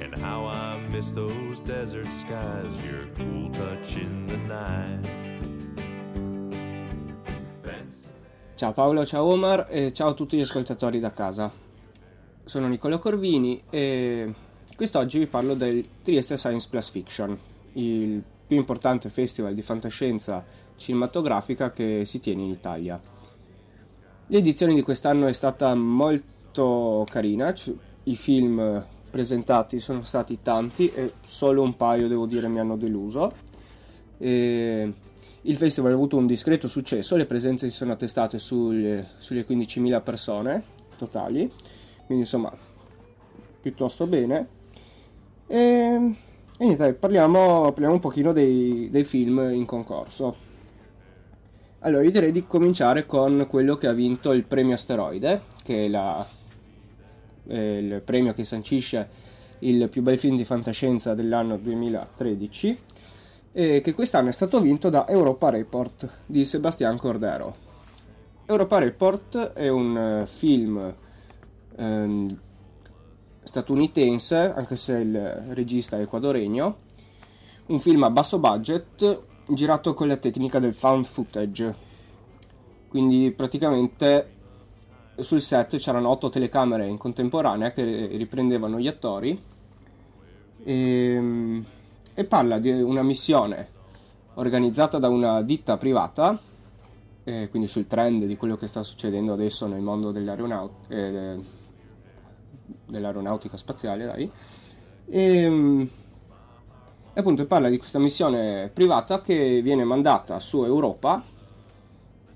And how I miss those desert skies, your cool touch in the night. Ciao Paolo, ciao Omar e ciao a tutti gli ascoltatori da casa. Sono Nicola Corvini e quest'oggi vi parlo del Trieste Science Plus Fiction, il più importante festival di fantascienza cinematografica che si tiene in Italia. L'edizione di quest'anno è stata molto carina, i film presentati sono stati tanti e solo un paio devo dire mi hanno deluso. E il festival ha avuto un discreto successo, le presenze si sono attestate sulle, sulle 15.000 persone totali, quindi insomma piuttosto bene. E, e niente, parliamo, parliamo, un pochino dei, dei film in concorso. Allora, io direi di cominciare con quello che ha vinto il premio Asteroide, che è la, eh, il premio che sancisce il più bel film di fantascienza dell'anno 2013 e che quest'anno è stato vinto da Europa Report di Sebastian Cordero. Europa Report è un eh, film ehm, statunitense, anche se il regista è ecuadoregno, un film a basso budget girato con la tecnica del found footage. Quindi praticamente sul set c'erano otto telecamere in contemporanea che riprendevano gli attori e, ehm, e parla di una missione organizzata da una ditta privata, eh, quindi sul trend di quello che sta succedendo adesso nel mondo dell'aeronaut- eh, dell'aeronautica spaziale, dai. E, ehm, e appunto parla di questa missione privata che viene mandata su Europa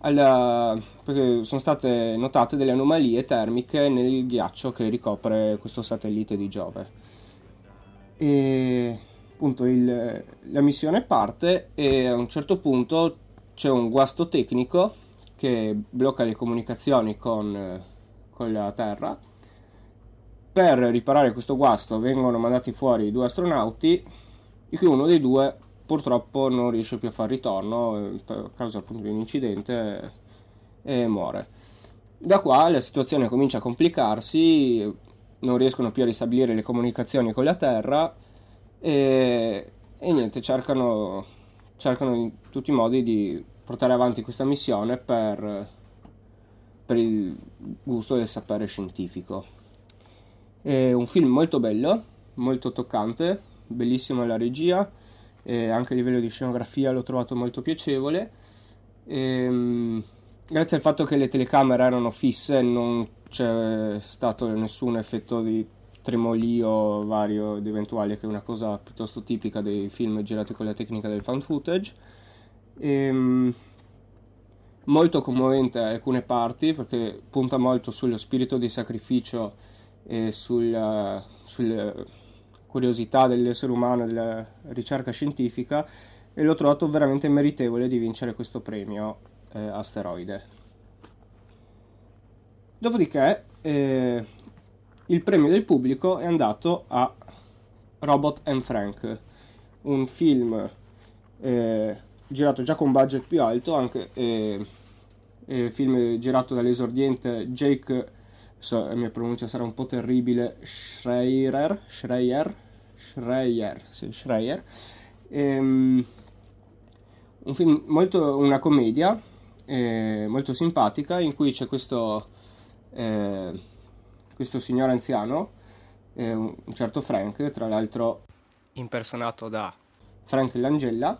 alla, perché sono state notate delle anomalie termiche nel ghiaccio che ricopre questo satellite di Giove. E appunto il, la missione parte e a un certo punto c'è un guasto tecnico che blocca le comunicazioni con, con la Terra. Per riparare questo guasto vengono mandati fuori due astronauti, di cui uno dei due purtroppo non riesce più a fare ritorno a eh, causa appunto di un incidente e muore. Da qua la situazione comincia a complicarsi, non riescono più a ristabilire le comunicazioni con la Terra e, e niente, cercano, cercano in tutti i modi di portare avanti questa missione per, per il gusto del sapere scientifico. È un film molto bello, molto toccante, bellissima la regia, e anche a livello di scenografia l'ho trovato molto piacevole. E, ehm, grazie al fatto che le telecamere erano fisse non c'è stato nessun effetto di tremolio vario ed eventuale, che è una cosa piuttosto tipica dei film girati con la tecnica del found footage. E, ehm, molto commovente alcune parti perché punta molto sullo spirito di sacrificio e sulla, sulla curiosità dell'essere umano e della ricerca scientifica e l'ho trovato veramente meritevole di vincere questo premio eh, asteroide. Dopodiché eh, il premio del pubblico è andato a Robot and Frank, un film eh, girato già con budget più alto, anche eh, eh, film girato dall'esordiente Jake, so, la mia pronuncia sarà un po' terribile, Schreier, Schreier, Schreier, sì, Schreier. Ehm, un film molto, una commedia eh, molto simpatica in cui c'è questo eh, questo signore anziano, eh, un certo Frank, tra l'altro impersonato da Frank Langella,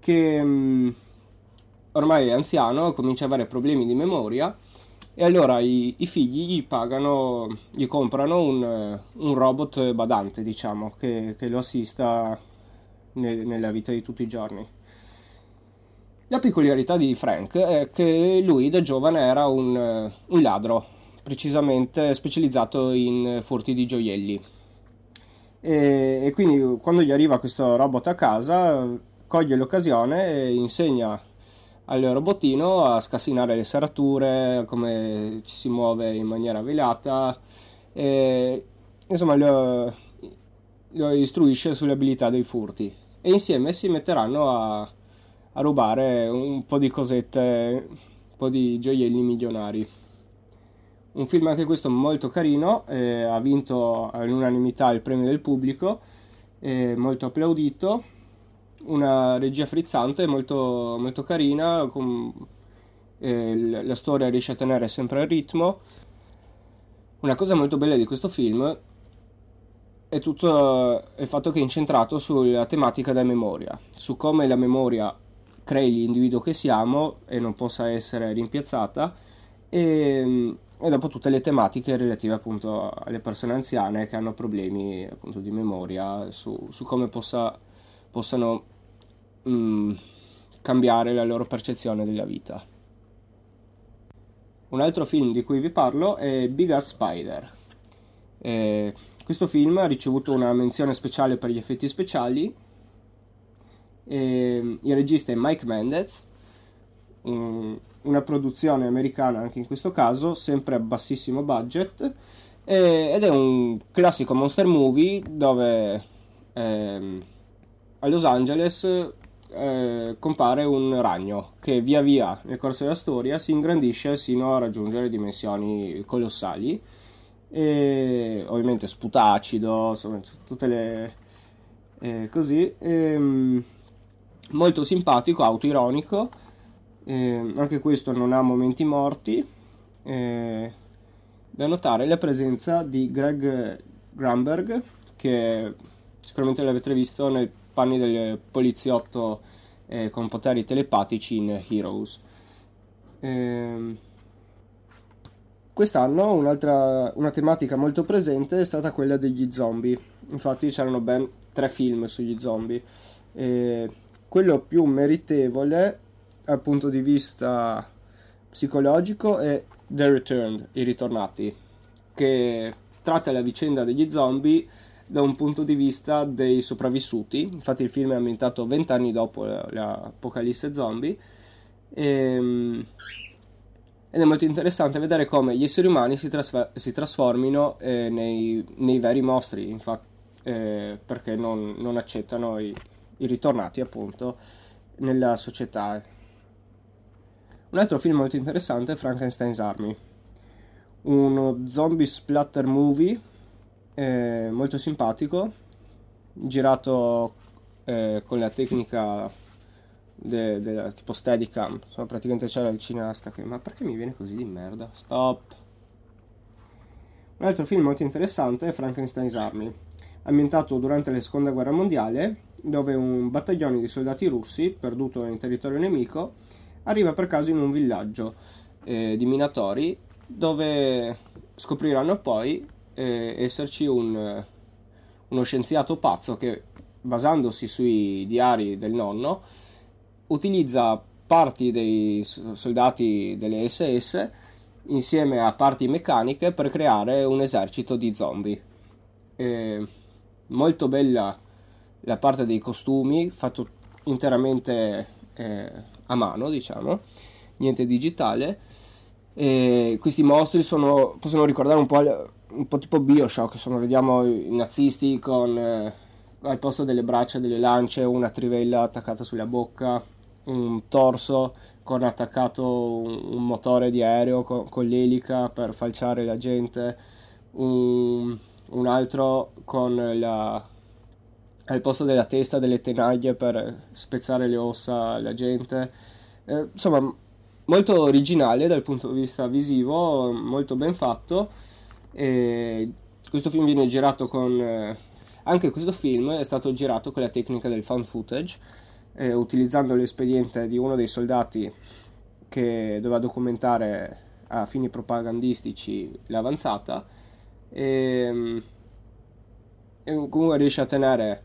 che mm, ormai è anziano, comincia ad avere problemi di memoria e allora i, i figli gli pagano, gli comprano un, un robot badante, diciamo, che, che lo assista nel, nella vita di tutti i giorni. La peculiarità di Frank è che lui da giovane era un, un ladro, precisamente specializzato in furti di gioielli. E, e, quindi quando gli arriva questo robot a casa, coglie l'occasione e insegna al robottino a scassinare le serrature, come ci si muove in maniera velata, e insomma lo, lo istruisce sulle abilità dei furti. E insieme si metteranno a, a rubare un po' di cosette, un po' di gioielli milionari. Un film anche questo molto carino, eh, ha vinto all'unanimità il premio del pubblico, eh, molto applaudito, una regia frizzante, molto, molto carina, con, eh, la storia riesce a tenere sempre il ritmo. Una cosa molto bella di questo film è tutto il fatto che è incentrato sulla tematica della memoria, su come la memoria crei l'individuo che siamo e non possa essere rimpiazzata e, e, dopo tutte le tematiche relative appunto alle persone anziane che hanno problemi appunto di memoria su, su come possa, possano mm, cambiare la loro percezione della vita. Un altro film di cui vi parlo è Big Ass Spider. Eh, questo film ha ricevuto una menzione speciale per gli effetti speciali. Eh, il regista è Mike Mendez, um, una produzione americana anche in questo caso, sempre a bassissimo budget, eh, ed è un classico monster movie dove ehm, a Los Angeles eh, compare un ragno che via via nel corso della storia si ingrandisce sino a raggiungere dimensioni colossali e ovviamente sputa acido, insomma, tutte le eh, così. Ehm, molto simpatico, autoironico. Eh, anche questo non ha momenti morti. Eh, da notare la presenza di Greg Gramberg, che sicuramente l'avete visto nei panni del poliziotto eh, con poteri telepatici in Heroes. Eh, Quest'anno un'altra una tematica molto presente è stata quella degli zombie. Infatti c'erano ben tre film sugli zombie. E quello più meritevole dal punto di vista psicologico è The Returned, i ritornati, che tratta la vicenda degli zombie da un punto di vista dei sopravvissuti. Infatti il film è ambientato vent'anni dopo l'apocalisse zombie. E, ed è molto interessante vedere come gli esseri umani si, trasfer- si trasformino eh, nei, nei, veri mostri, infatti, eh, perché non, non accettano i, i, ritornati appunto nella società. Un altro film molto interessante è Frankenstein's Army, uno zombie splatter movie eh, molto simpatico, girato eh, con la tecnica de, de, tipo Steadicam. Insomma, praticamente c'era il cineasta che ma perché mi viene così di merda? Stop. Un altro film molto interessante è Frankenstein's Army, ambientato durante la seconda guerra mondiale, dove un battaglione di soldati russi, perduto in territorio nemico, arriva per caso in un villaggio eh, di minatori, dove scopriranno poi eh, esserci un, uno scienziato pazzo che, basandosi sui diari del nonno, utilizza parti dei soldati delle SS insieme a parti meccaniche per creare un esercito di zombie. E molto bella la parte dei costumi, fatto interamente eh, a mano, diciamo, niente digitale. E questi mostri sono, possono ricordare un po', un po' tipo Bioshock, insomma, vediamo i nazisti con eh, al posto delle braccia delle lance una trivella attaccata sulla bocca un torso con attaccato un, un motore di aereo con, con, l'elica per falciare la gente, un, un altro con la, al posto della testa delle tenaglie per spezzare le ossa alla gente. Eh, insomma, molto originale dal punto di vista visivo, molto ben fatto. E questo film viene girato con... Eh, anche questo film è stato girato con la tecnica del found footage eh, utilizzando l'espediente di uno dei soldati che doveva documentare a fini propagandistici l'avanzata e, e comunque riesce a tenere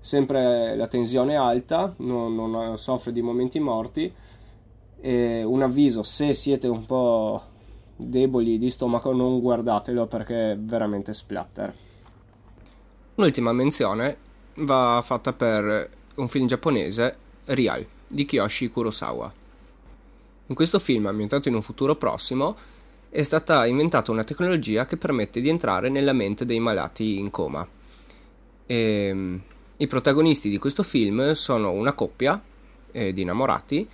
sempre la tensione alta, non, non soffre di momenti morti un avviso se siete un po' deboli di stomaco non guardatelo perché è veramente splatter. L'ultima menzione va fatta per un film giapponese, Real, di Kiyoshi Kurosawa. In questo film, ambientato in un futuro prossimo, è stata inventata una tecnologia che permette di entrare nella mente dei malati in coma. E, ehm, I protagonisti di questo film sono una coppia eh, di innamorati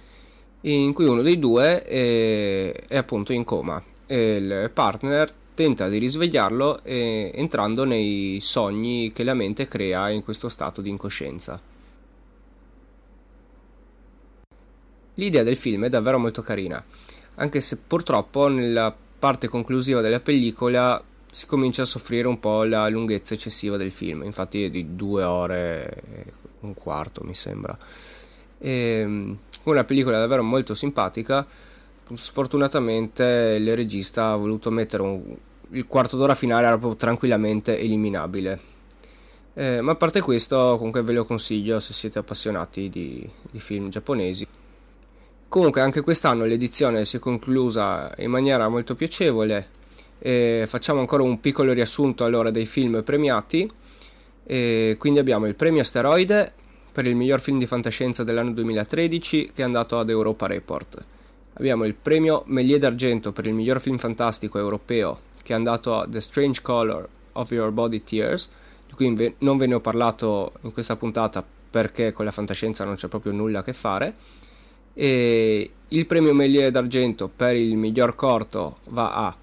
in cui uno dei due è, è appunto in coma e il partner tenta di risvegliarlo eh, entrando nei sogni che la mente crea in questo stato di incoscienza. L'idea del film è davvero molto carina, anche se purtroppo nella parte conclusiva della pellicola si comincia a soffrire un po' la lunghezza eccessiva del film, infatti è di due ore e un quarto mi sembra. E, ehm, una pellicola davvero molto simpatica, Sfortunatamente il regista ha voluto mettere un, il quarto d'ora finale era proprio tranquillamente eliminabile. Eh, ma a parte questo, comunque ve lo consiglio se siete appassionati di, di film giapponesi. Comunque anche quest'anno l'edizione si è conclusa in maniera molto piacevole. Eh, facciamo ancora un piccolo riassunto allora dei film premiati. Eh, quindi abbiamo il premio Asteroide per il miglior film di fantascienza dell'anno 2013 che è andato ad Europa Report. Abbiamo il premio Méliès d'Argento per il miglior film fantastico europeo che è andato a The Strange Color of Your Body Tears, di cui non ve ne ho parlato in questa puntata perché con la fantascienza non c'è proprio nulla a che fare. E il premio Méliès d'argento per il miglior corto va a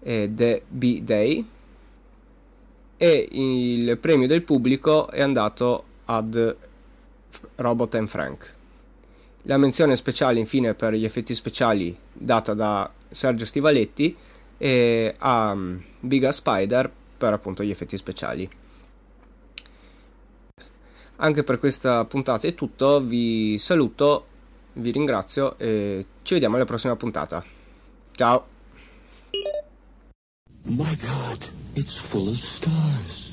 eh, The B-Day e il premio del pubblico è andato ad Robot and Frank. La menzione speciale infine per gli effetti speciali data da Sergio Stivaletti e a um, Biga Spider per appunto gli effetti speciali. Anche per questa puntata è tutto, vi saluto, vi ringrazio e ci vediamo alla prossima puntata. Ciao! My God, it's full of stars.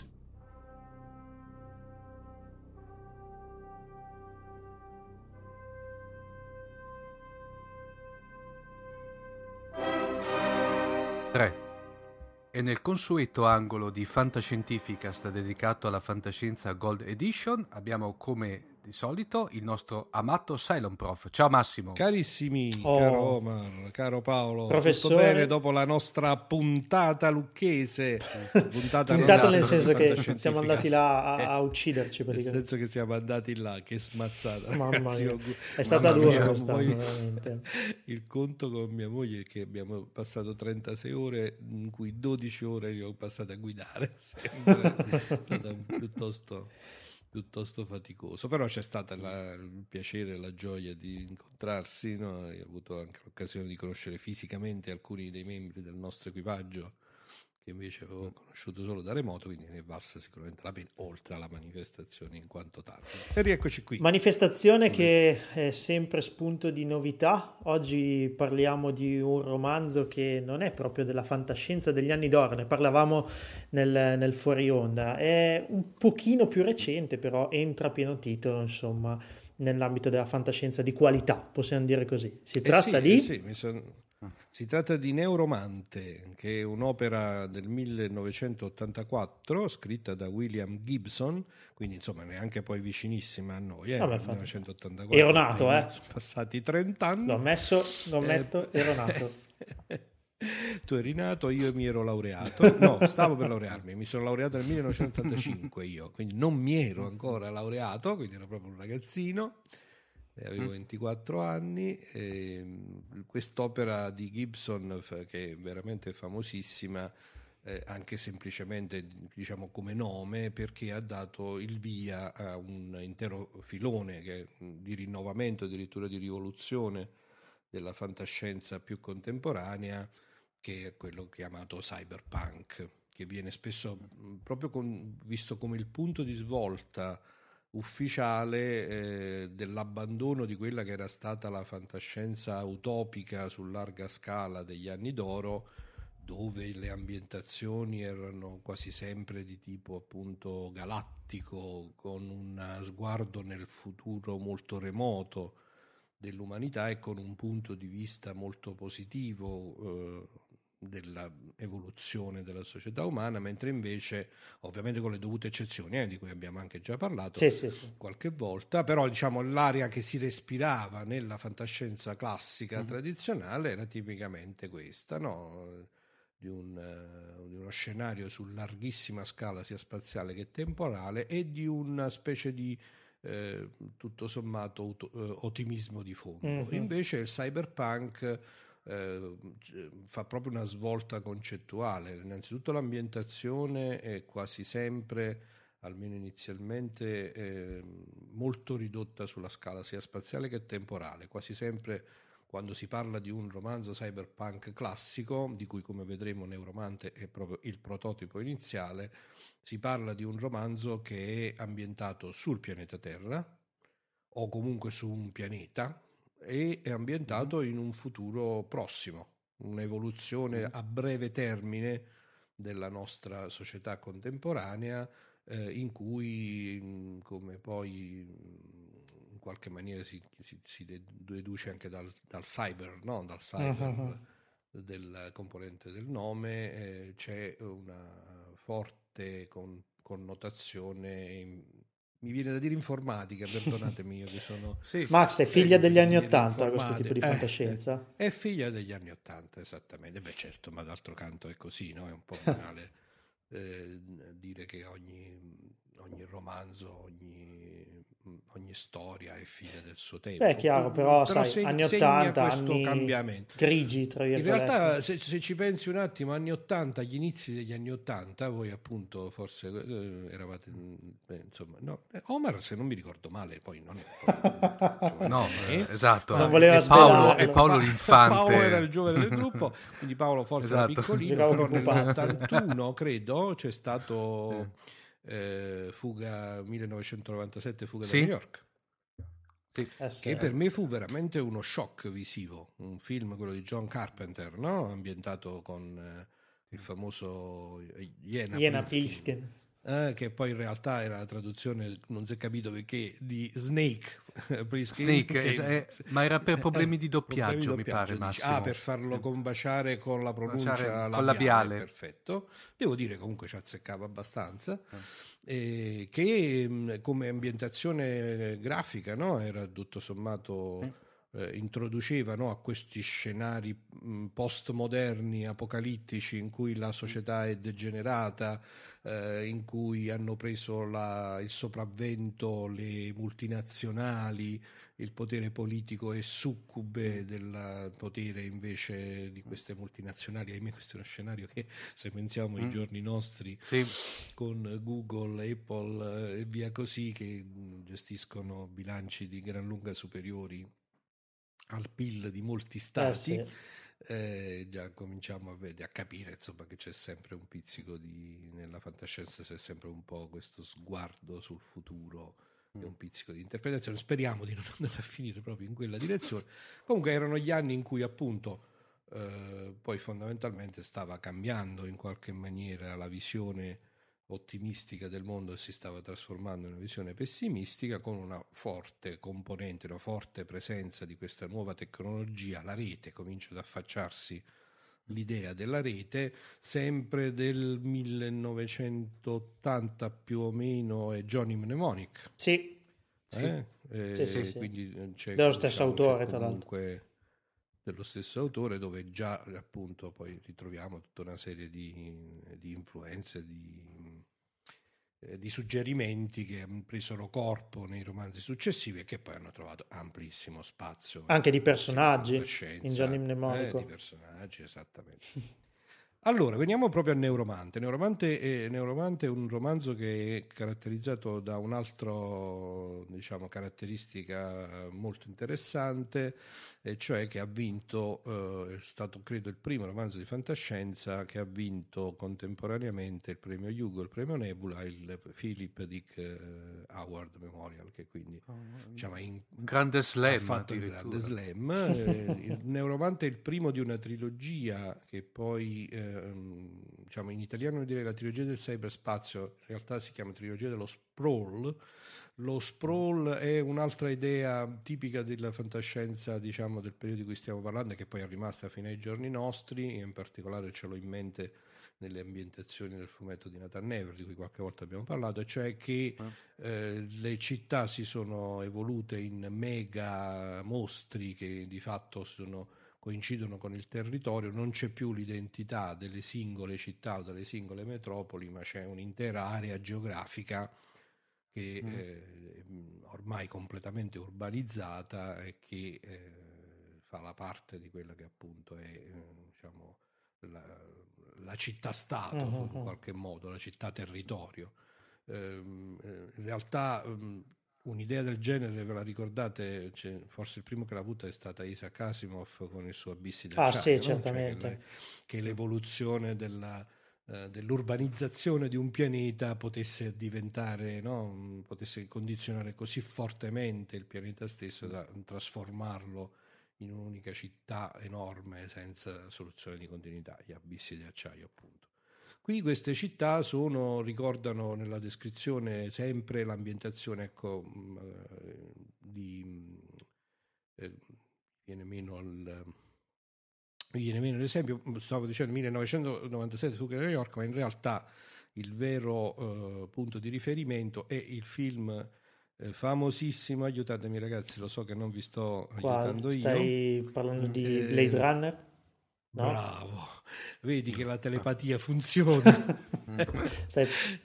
3. E nel consueto angolo di Fantascientificast dedicato alla fantascienza Gold Edition abbiamo come di solito il nostro amato Cylon Prof. Ciao Massimo. Carissimi, oh. caro Omar, caro Paolo. Professore. Tutto bene dopo la nostra puntata lucchese. Puntata, puntata nel senso che siamo andati là a, a ucciderci. Nel senso che siamo andati là, che smazzata. Mamma mia. È stata dura questa, veramente. Il conto con mia moglie è che abbiamo passato 36 ore, in cui 12 ore io ho passato a guidare. Sempre. è stata piuttosto piuttosto faticoso, però c'è stato il piacere e la gioia di incontrarsi, no? ho avuto anche l'occasione di conoscere fisicamente alcuni dei membri del nostro equipaggio che invece avevo conosciuto solo da remoto, quindi ne è valsa sicuramente la pena, oltre alla manifestazione in quanto tale. E rieccoci qui. Manifestazione che è sempre spunto di novità. Oggi parliamo di un romanzo che non è proprio della fantascienza degli anni d'oro, ne parlavamo nel, nel fuori onda. È un pochino più recente, però entra a pieno titolo, insomma, nell'ambito della fantascienza di qualità, possiamo dire così. Si eh tratta sì, di... Eh sì, mi sono si tratta di Neuromante, che è un'opera del 1984 scritta da William Gibson, quindi insomma neanche poi vicinissima a noi, eh, Vabbè, 1984. Ero nato, eh. Sono passati 30 anni. L'ho messo, lo ammetto, eh, ero nato. tu eri nato, io mi ero laureato. No, stavo per laurearmi, mi sono laureato nel 1985 io, quindi non mi ero ancora laureato, quindi ero proprio un ragazzino avevo 24 mm. anni. quest'opera di Gibson, che è veramente famosissima, eh, anche semplicemente diciamo come nome, perché ha dato il via a un intero filone che, di rinnovamento, addirittura di rivoluzione della fantascienza più contemporanea, che è quello chiamato cyberpunk, che viene spesso proprio con, visto come il punto di svolta ufficiale eh, dell'abbandono di quella che era stata la fantascienza utopica su larga scala degli anni d'oro, dove le ambientazioni erano quasi sempre di tipo appunto galattico, con un sguardo nel futuro molto remoto dell'umanità e con un punto di vista molto positivo eh, dell'evoluzione della società umana, mentre invece, ovviamente con le dovute eccezioni, eh, di cui abbiamo anche già parlato sì, sì, sì. qualche volta, però diciamo l'aria che si respirava nella fantascienza classica mm. tradizionale era tipicamente questa, no? di, un, uh, di uno scenario su larghissima scala sia spaziale che temporale e di una specie di eh, tutto sommato ut- uh, ottimismo di fondo. Mm-hmm. Invece il cyberpunk eh, fa proprio una svolta concettuale. Innanzitutto l'ambientazione è quasi sempre, almeno inizialmente, eh, molto ridotta sulla scala sia spaziale che temporale. Quasi sempre quando si parla di un romanzo cyberpunk classico, di cui come vedremo Neuromante è proprio il prototipo iniziale, si parla di un romanzo che è ambientato sul pianeta Terra o comunque su un pianeta e è ambientato in un futuro prossimo, un'evoluzione a breve termine della nostra società contemporanea eh, in cui, come poi in qualche maniera si, si, si deduce anche dal, dal cyber, no? dal cyber uh-huh. del componente del nome, eh, c'è una forte con, connotazione mi viene da dire informatica, perdonatemi io che sono... sì. Max è figlia degli anni Ottanta questo tipo di eh, fantascienza? Eh, è figlia degli anni Ottanta, esattamente. Beh certo, ma d'altro canto è così, no? È un po' banale eh, dire che ogni, ogni romanzo, ogni, ogni, storia è figlia del suo tempo. Beh, è chiaro, però, però sai, se, anni 80, anni cambiamento. grigi, tra virgolette. In realtà, se, se, ci pensi un attimo, anni 80, agli inizi degli anni 80, voi appunto forse eh, eravate, beh, insomma, no, eh, Omar, se non mi ricordo male, poi non è... no, eh, esatto, non voleva e Paolo, e Paolo l'infante. Paolo era il giovane del gruppo, quindi Paolo forse esatto. era piccolino, però nell'81, credo, c'è stato eh, Fuga 1997, Fuga sì. da New York. Sì. Eh, che per me fu veramente uno shock visivo, un film, quello di John Carpenter, no? ambientato con eh, il famoso Iena, Iena. Pilskin eh, che poi in realtà era la traduzione, non si è capito perché, di Snake. Snake, che, eh, ma era per problemi di doppiaggio, problemi di doppiaggio mi pare, Massimo. Ah, per farlo combaciare con la pronuncia labiale, con labiale. Perfetto. Devo dire comunque ci azzeccava abbastanza. Eh. che come ambientazione grafica no? era tutto sommato... Eh eh, introduceva no, a questi scenari mh, postmoderni, apocalittici, in cui la società è degenerata, eh, in cui hanno preso la, il sopravvento le multinazionali, il potere politico è succube del potere invece di queste multinazionali. Ahimè, questo è uno scenario che se pensiamo ai mm. giorni nostri sì. con Google, Apple eh, e via così, che gestiscono bilanci di gran lunga superiori al PIL di molti eh, stati, eh sì. eh, già cominciamo a, vedere, a capire insomma, che c'è sempre un pizzico di, nella fantascienza, c'è sempre un po' questo sguardo sul futuro e un pizzico di interpretazione. Speriamo di non andare a finire proprio in quella direzione. Comunque erano gli anni in cui appunto eh, poi fondamentalmente stava cambiando in qualche maniera la visione ottimistica del mondo si stava trasformando in una visione pessimistica con una forte componente, una forte presenza di questa nuova tecnologia, la rete comincia ad affacciarsi l'idea della rete, sempre del 1980 più o meno è Johnny Mnemonic. Sì. Eh? Eh, sì, sì, sì. Dello stesso diciamo, autore, tra l'altro dello stesso autore dove già appunto poi ritroviamo tutta una serie di, di influenze, di, eh, di, suggerimenti che presero corpo nei romanzi successivi e che poi hanno trovato amplissimo spazio. Anche di personaggi in Gianni Mnemonico. Eh, di personaggi, esattamente. Allora, veniamo proprio a Neuromante. Neuromante è, Neuromante è, un romanzo che è caratterizzato da un'altra diciamo, caratteristica molto interessante, e cioè che ha vinto, eh, è stato credo il primo romanzo di fantascienza che ha vinto contemporaneamente il premio Hugo, il premio Nebula, il Philip Dick eh, Award Memorial, che quindi oh, diciamo, in, grande slam, ha fatto il grande slam. eh, il Neuromante è il primo di una trilogia che poi eh, Ehm, diciamo in italiano direi la trilogia del cyberspazio, in realtà si chiama trilogia dello sprawl. Lo sprawl è un'altra idea tipica della fantascienza, diciamo, del periodo di cui stiamo parlando, che poi è rimasta fino ai giorni nostri, e in particolare ce l'ho in mente nelle ambientazioni del fumetto di Nathan Never, di cui qualche volta abbiamo parlato, cioè che ah. eh, le città si sono evolute in mega mostri che di fatto sono coincidono con il territorio, non c'è più l'identità delle singole città o delle singole metropoli, ma c'è un'intera area geografica che mm. eh, ormai completamente urbanizzata e che eh, fa la parte di quella che appunto è eh, diciamo, la, la città-stato uh-huh. in qualche modo, la città-territorio. Ehm, eh, in realtà ehm, Un'idea del genere, ve la ricordate? Cioè, forse il primo che l'ha avuta è stata Isaac Asimov con il suo Abissi del Ah, sì, certamente. Cioè che, le, che, l'evoluzione della, eh, dell'urbanizzazione di un pianeta potesse diventare, no? potesse condizionare così fortemente il pianeta stesso da trasformarlo in un'unica città enorme senza soluzione di continuità, gli abissi di acciaio appunto. Qui queste città sono, ricordano nella descrizione sempre l'ambientazione, ecco, mm, eh, di, eh, viene meno mi viene meno l'esempio, stavo dicendo 1997 su New York, ma in realtà il vero uh, punto di riferimento è il film eh, famosissimo, aiutatemi ragazzi, lo so che non vi sto Qua, aiutando stai io. Stai parlando di eh, Blade Runner? No? Bravo, vedi che la telepatia funziona.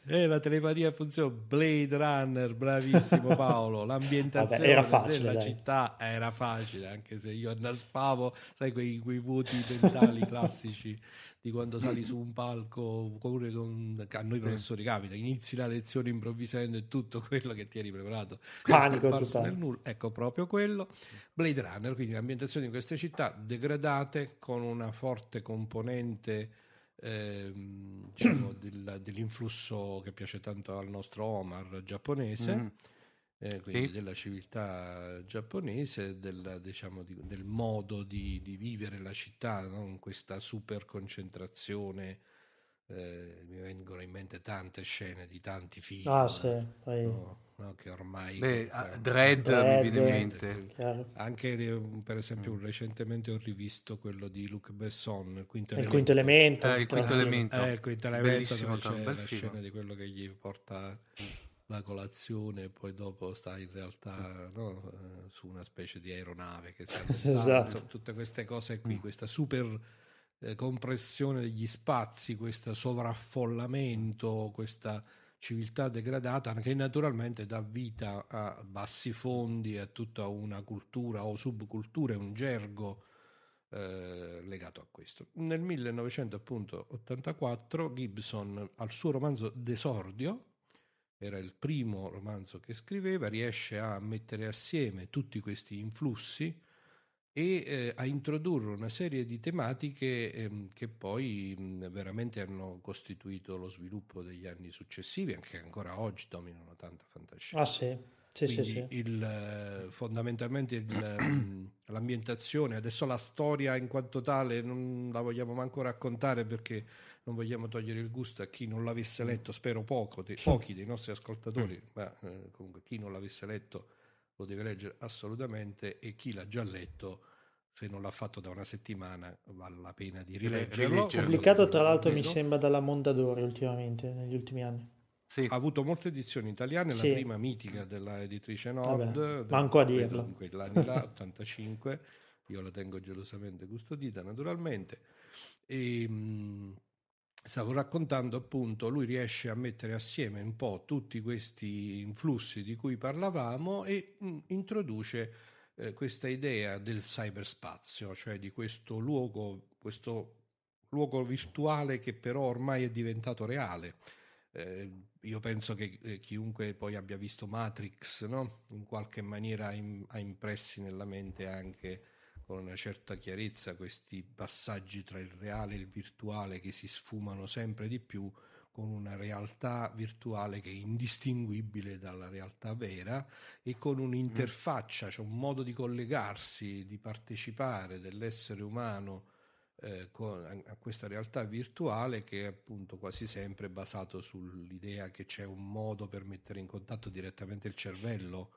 Eh, la telepatia funziona. Blade Runner, bravissimo Paolo. L'ambientazione Vabbè, facile, della dai. città era facile, anche se io annaspavo, sai, quei, quei voti mentali classici di quando sali su un palco, oppure con, a noi professori capita, inizi la lezione improvvisando e tutto quello che ti eri preparato. Panico totale. Ecco, proprio quello. Blade Runner, quindi l'ambientazione di queste città degradate con una forte componente ehm, diciamo, del, dell'influsso che piace tanto al nostro Omar giapponese. Mm eh, quindi sì. della civiltà giapponese, del, diciamo, di, del modo di, di, vivere la città, no? questa super concentrazione. Eh, mi vengono in mente tante scene di tanti film ah, sì, poi... no, no, che ormai Beh, uh, Dread, Dread, mi viene in mente chiaro. anche eh, per esempio mm. recentemente ho rivisto quello di Luc Besson il quinto il elemento, elemento. Eh, il quinto elemento, eh, il quinto elemento bellissimo dove c'è la film. scena di quello che gli porta la colazione e poi dopo sta in realtà no, eh, su una specie di aeronave che si esatto. tutte queste cose qui, mm. questa super eh, compressione degli spazi, questo sovraffollamento, questa civiltà degradata che naturalmente dà vita a bassi fondi, a tutta una cultura o subcultura, un gergo eh, legato a questo. Nel 1984 Gibson al suo romanzo Desordio era il primo romanzo che scriveva, riesce a mettere assieme tutti questi influssi e eh, a introdurre una serie di tematiche ehm, che poi mh, veramente hanno costituito lo sviluppo degli anni successivi, anche ancora oggi dominano tanta fantascienza. Ah sì. Sì, sì, sì. Il, eh, fondamentalmente il, l'ambientazione, adesso la storia in quanto tale non la vogliamo manco raccontare perché non vogliamo togliere il gusto a chi non l'avesse mm. letto, spero poco, dei, pochi dei nostri ascoltatori, mm. ma eh, comunque chi non l'avesse letto lo deve leggere assolutamente e chi l'ha già letto se non l'ha fatto da una settimana vale la pena di rileggerlo. Pubblicato tra l'altro mi sembra dalla Mondadori ultimamente, negli ultimi anni. Sì. Ha avuto molte edizioni italiane, sì. la prima mitica della editrice Nord, Vabbè, manco a dirlo. In quegli anni là, 85, io la tengo gelosamente custodita naturalmente. E, mh, stavo raccontando appunto, lui riesce a mettere assieme un po' tutti questi influssi di cui parlavamo e mh, introduce eh, questa idea del cyberspazio, cioè di questo luogo, questo luogo virtuale che però ormai è diventato reale. Eh, io penso che eh, chiunque poi abbia visto Matrix, no? in qualche maniera in, ha impressi nella mente anche con una certa chiarezza questi passaggi tra il reale e il virtuale che si sfumano sempre di più con una realtà virtuale che è indistinguibile dalla realtà vera e con un'interfaccia, cioè un modo di collegarsi, di partecipare dell'essere umano eh, con, a questa realtà virtuale che è appunto quasi sempre basato sull'idea che c'è un modo per mettere in contatto direttamente il cervello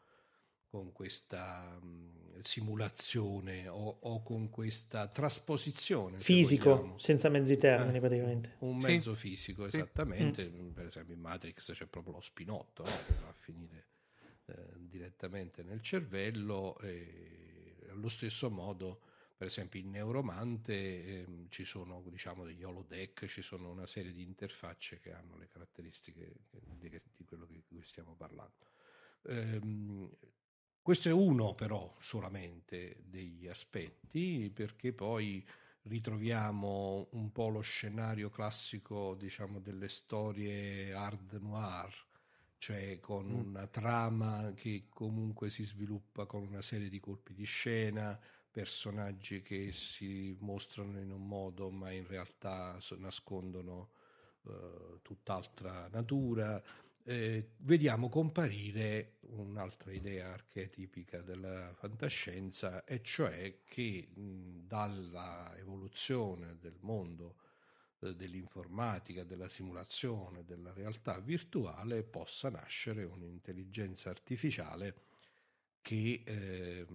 con questa mh, simulazione o, o, con questa trasposizione fisico se senza mezzi termini eh, praticamente un mezzo sì. fisico esattamente sì. Mm. per esempio in Matrix c'è proprio lo spinotto no? che va a finire eh, direttamente nel cervello e allo stesso modo per esempio in Neuromante ehm, ci sono diciamo degli holodeck ci sono una serie di interfacce che hanno le caratteristiche di, di quello di cui stiamo parlando ehm, questo è uno però solamente degli aspetti perché poi ritroviamo un po' lo scenario classico diciamo delle storie hard noir cioè con mm. una trama che comunque si sviluppa con una serie di colpi di scena, personaggi che si mostrano in un modo ma in realtà nascondono eh, tutt'altra natura, eh, vediamo comparire un'altra idea archetipica della fantascienza, e cioè che mh, dalla evoluzione del mondo eh, dell'informatica, della simulazione, della realtà virtuale possa nascere un'intelligenza artificiale che eh,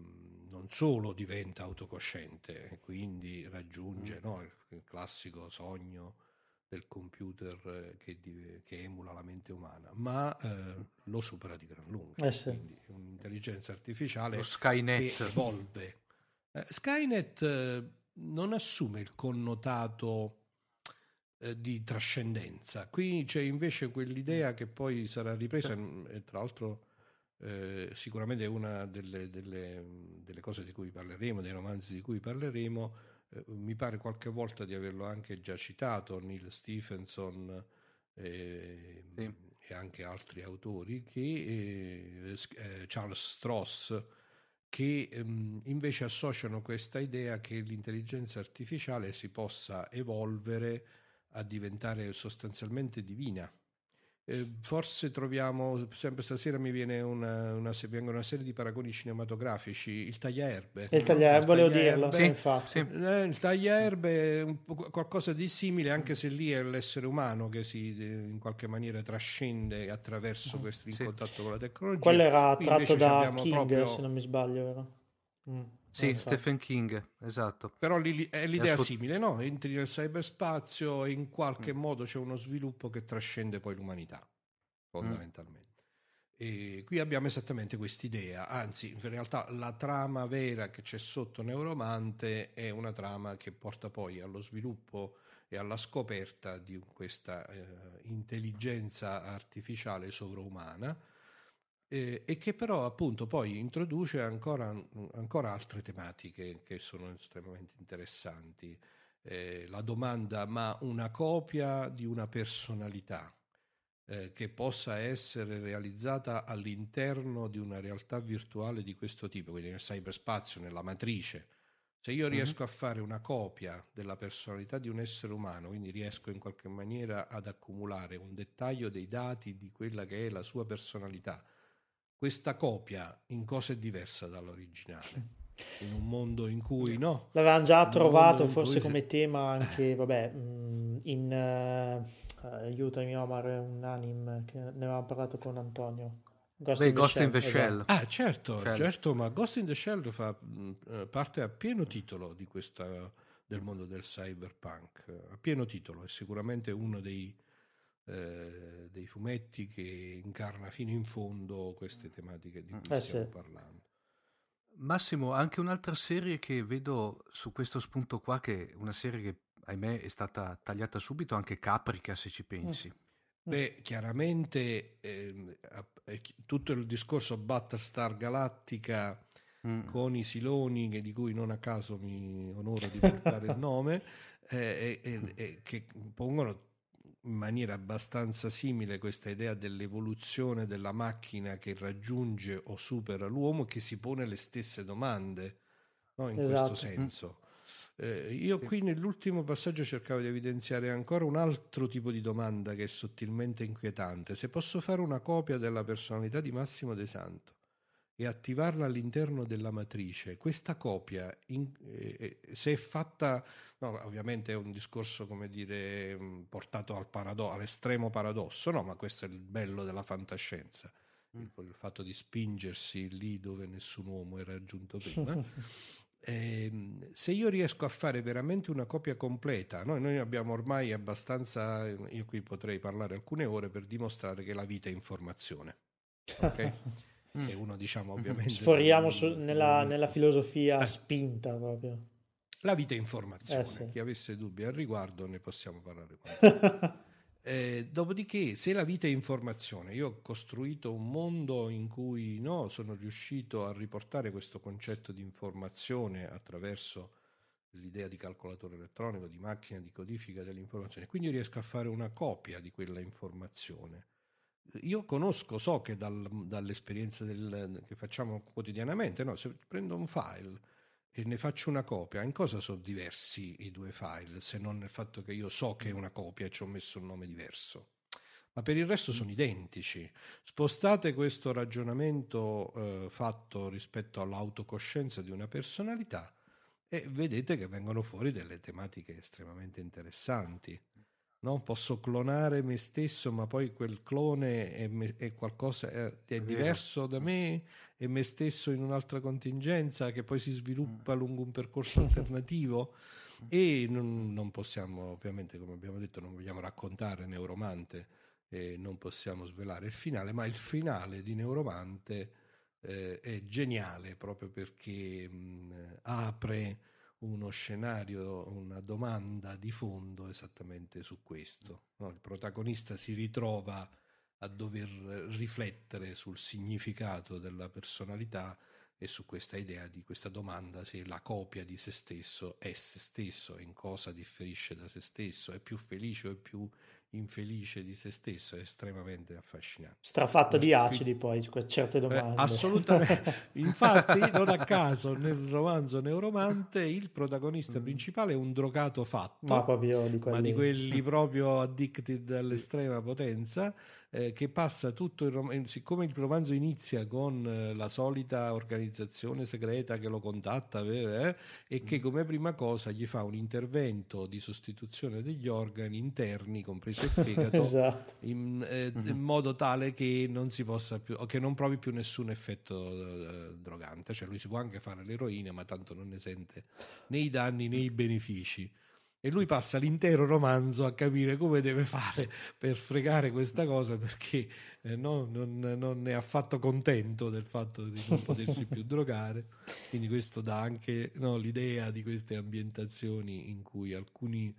non solo diventa autocosciente, quindi raggiunge mm. no, il classico sogno del computer eh, che, che, emula la mente umana, ma eh, lo supera di gran lunga. Eh sì. Quindi un'intelligenza artificiale lo Skynet. che evolve. Eh, Skynet eh, non assume il connotato eh, di trascendenza. Qui c'è invece quell'idea che poi sarà ripresa, e tra l'altro eh, sicuramente è una delle, delle, delle, cose di cui parleremo, dei romanzi di cui parleremo, eh, mi pare qualche volta di averlo anche già citato, Neil Stephenson eh, sì. e anche altri autori, che, eh, eh, Charles Stross, che ehm, invece associano questa idea che l'intelligenza artificiale si possa evolvere a diventare sostanzialmente divina eh, forse troviamo, sempre stasera mi viene una, una, vengono una serie di paragoni cinematografici, il tagliaerbe. Il tagliaerbe, volevo dirlo, sì, infatti. Sì. Eh, il tagliaerbe è qualcosa di simile, anche se lì è l'essere umano che si in qualche maniera trascende attraverso questo in sì. contatto con la tecnologia. Quello era tratto da King, proprio... se non mi sbaglio, vero? Mm. Sì, no, Stephen King, esatto. Però lì, è l'idea è simile, no? Entri nel cyberspazio e in qualche mm. modo c'è uno sviluppo che trascende poi l'umanità, fondamentalmente. Mm. E qui abbiamo esattamente quest'idea, anzi in realtà la trama vera che c'è sotto Neuromante è una trama che porta poi allo sviluppo e alla scoperta di questa eh, intelligenza artificiale sovraumana eh, e che però appunto poi introduce ancora, ancora altre tematiche che sono estremamente interessanti. Eh, la domanda, ma una copia di una personalità eh, che possa essere realizzata all'interno di una realtà virtuale di questo tipo, quindi nel cyberspazio, nella matrice, se io mm-hmm. riesco a fare una copia della personalità di un essere umano, quindi riesco in qualche maniera ad accumulare un dettaglio dei dati di quella che è la sua personalità, questa copia in cosa è diversa dall'originale? In un mondo in cui no. L'avevamo già trovato forse come si... tema anche, vabbè, mm, in uh, aiutami Omar, un anime che ne avevamo parlato con Antonio. Ghost, Beh, in, Ghost the in the Shell. Esatto. Ah, certo, certo, certo, ma Ghost in the Shell fa mm, eh, parte a pieno titolo di questa, del mondo del cyberpunk. A pieno titolo, è sicuramente uno dei eh, dei fumetti che incarna fino in fondo queste tematiche di cui eh stiamo sì. parlando. Massimo, anche un'altra serie che vedo su questo spunto qua, che è una serie che ahimè è stata tagliata subito, anche Caprica se ci pensi. Mm. Beh, chiaramente eh, tutto il discorso Battlestar Galactica mm. con i Siloni, di cui non a caso mi onoro di portare il nome, eh, che pongono in maniera abbastanza simile questa idea dell'evoluzione della macchina che raggiunge o supera l'uomo che si pone le stesse domande no? in esatto. questo senso. Eh, io qui nell'ultimo passaggio cercavo di evidenziare ancora un altro tipo di domanda che è sottilmente inquietante. Se posso fare una copia della personalità di Massimo De Santo e attivarla all'interno della matrice. Questa copia, in, eh, eh, se è fatta, no, ovviamente è un discorso, come dire, mm, portato al parado- all'estremo paradosso, no, ma questo è il bello della fantascienza. Mm. Il, il, fatto di spingersi lì dove nessun uomo era giunto prima. eh, se io riesco a fare veramente una copia completa, noi, noi abbiamo ormai abbastanza, io qui potrei parlare alcune ore per dimostrare che la vita è informazione. Okay? mm. è uno diciamo ovviamente... Sforiamo su, nella, nella, filosofia eh. spinta proprio. La vita è informazione, eh, sì. chi avesse dubbi al riguardo ne possiamo parlare. eh, dopodiché, se la vita è informazione, io ho costruito un mondo in cui no, sono riuscito a riportare questo concetto di informazione attraverso l'idea di calcolatore elettronico, di macchina di codifica dell'informazione, quindi riesco a fare una copia di quella informazione io conosco, so che dal, dall'esperienza del, che facciamo quotidianamente, no? se prendo un file e ne faccio una copia, in cosa sono diversi i due file, se non nel fatto che io so che è una copia e ci ho messo un nome diverso? Ma per il resto sono identici. Spostate questo ragionamento eh, fatto rispetto all'autocoscienza di una personalità e vedete che vengono fuori delle tematiche estremamente interessanti. No? Posso clonare me stesso, ma poi quel clone è, me, è qualcosa è, è diverso da me, è me stesso in un'altra contingenza che poi si sviluppa mm. lungo un percorso alternativo. E non, non, possiamo, ovviamente, come abbiamo detto, non vogliamo raccontare Neuromante e non possiamo svelare il finale, ma il finale di Neuromante eh, è geniale proprio perché mh, apre uno scenario, una domanda di fondo esattamente su questo. No? Il protagonista si ritrova a dover riflettere sul significato della personalità e su questa idea di questa domanda se la copia di se stesso è se stesso, in cosa differisce da se stesso, è più felice o è più infelice di se stesso, è estremamente affascinante. Strafatto di acidi poi certe domande. Eh, assolutamente. Infatti, non a caso, nel romanzo Neuromante il protagonista mm. principale è un drogato fatto, ma, proprio di quelli... ma di quelli proprio addicted all'estrema potenza, eh, che passa tutto il romanzo, siccome il romanzo inizia con eh, la solita organizzazione segreta che lo contatta eh, e che mm. come prima cosa gli fa un intervento di sostituzione degli organi interni, compreso il fegato, esatto. in, eh, mm-hmm. in, modo tale che non si possa più, che non provi più nessun effetto eh, drogante, cioè lui si può anche fare l'eroina, ma tanto non ne sente né i danni né i benefici e lui passa l'intero romanzo a capire come deve fare per fregare questa cosa perché eh, no, non, non, è affatto contento del fatto di non potersi più drogare. Quindi questo dà anche no, l'idea di queste ambientazioni in cui alcuni,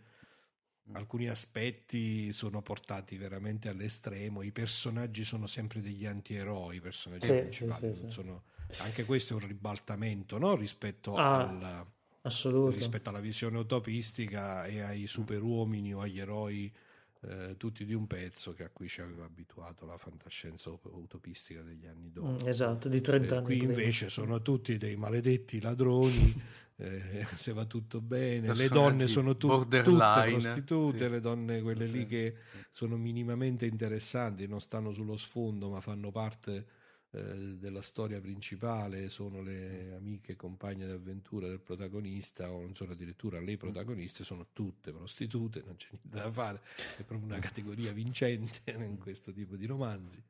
alcuni aspetti sono portati veramente all'estremo. I personaggi sono sempre degli antieroi, i personaggi sì, principali. Sì, sì, sono, anche questo è un ribaltamento no? rispetto ah. alla Assoluto. rispetto alla visione utopistica e ai superuomini o agli eroi eh, tutti di un pezzo che a cui ci aveva abituato la fantascienza utopistica degli anni dopo. Mm, esatto, di 30 eh, anni. Qui prima. invece sono tutti dei maledetti ladroni, eh, se va tutto bene, le donne sono tu- tutte prostitute, sì. le donne quelle lì che sono minimamente interessanti, non stanno sullo sfondo ma fanno parte eh, della storia principale sono le amiche compagne d'avventura del protagonista o non sono addirittura le protagoniste sono tutte prostitute non c'è niente da fare è proprio una categoria vincente in questo tipo di romanzi.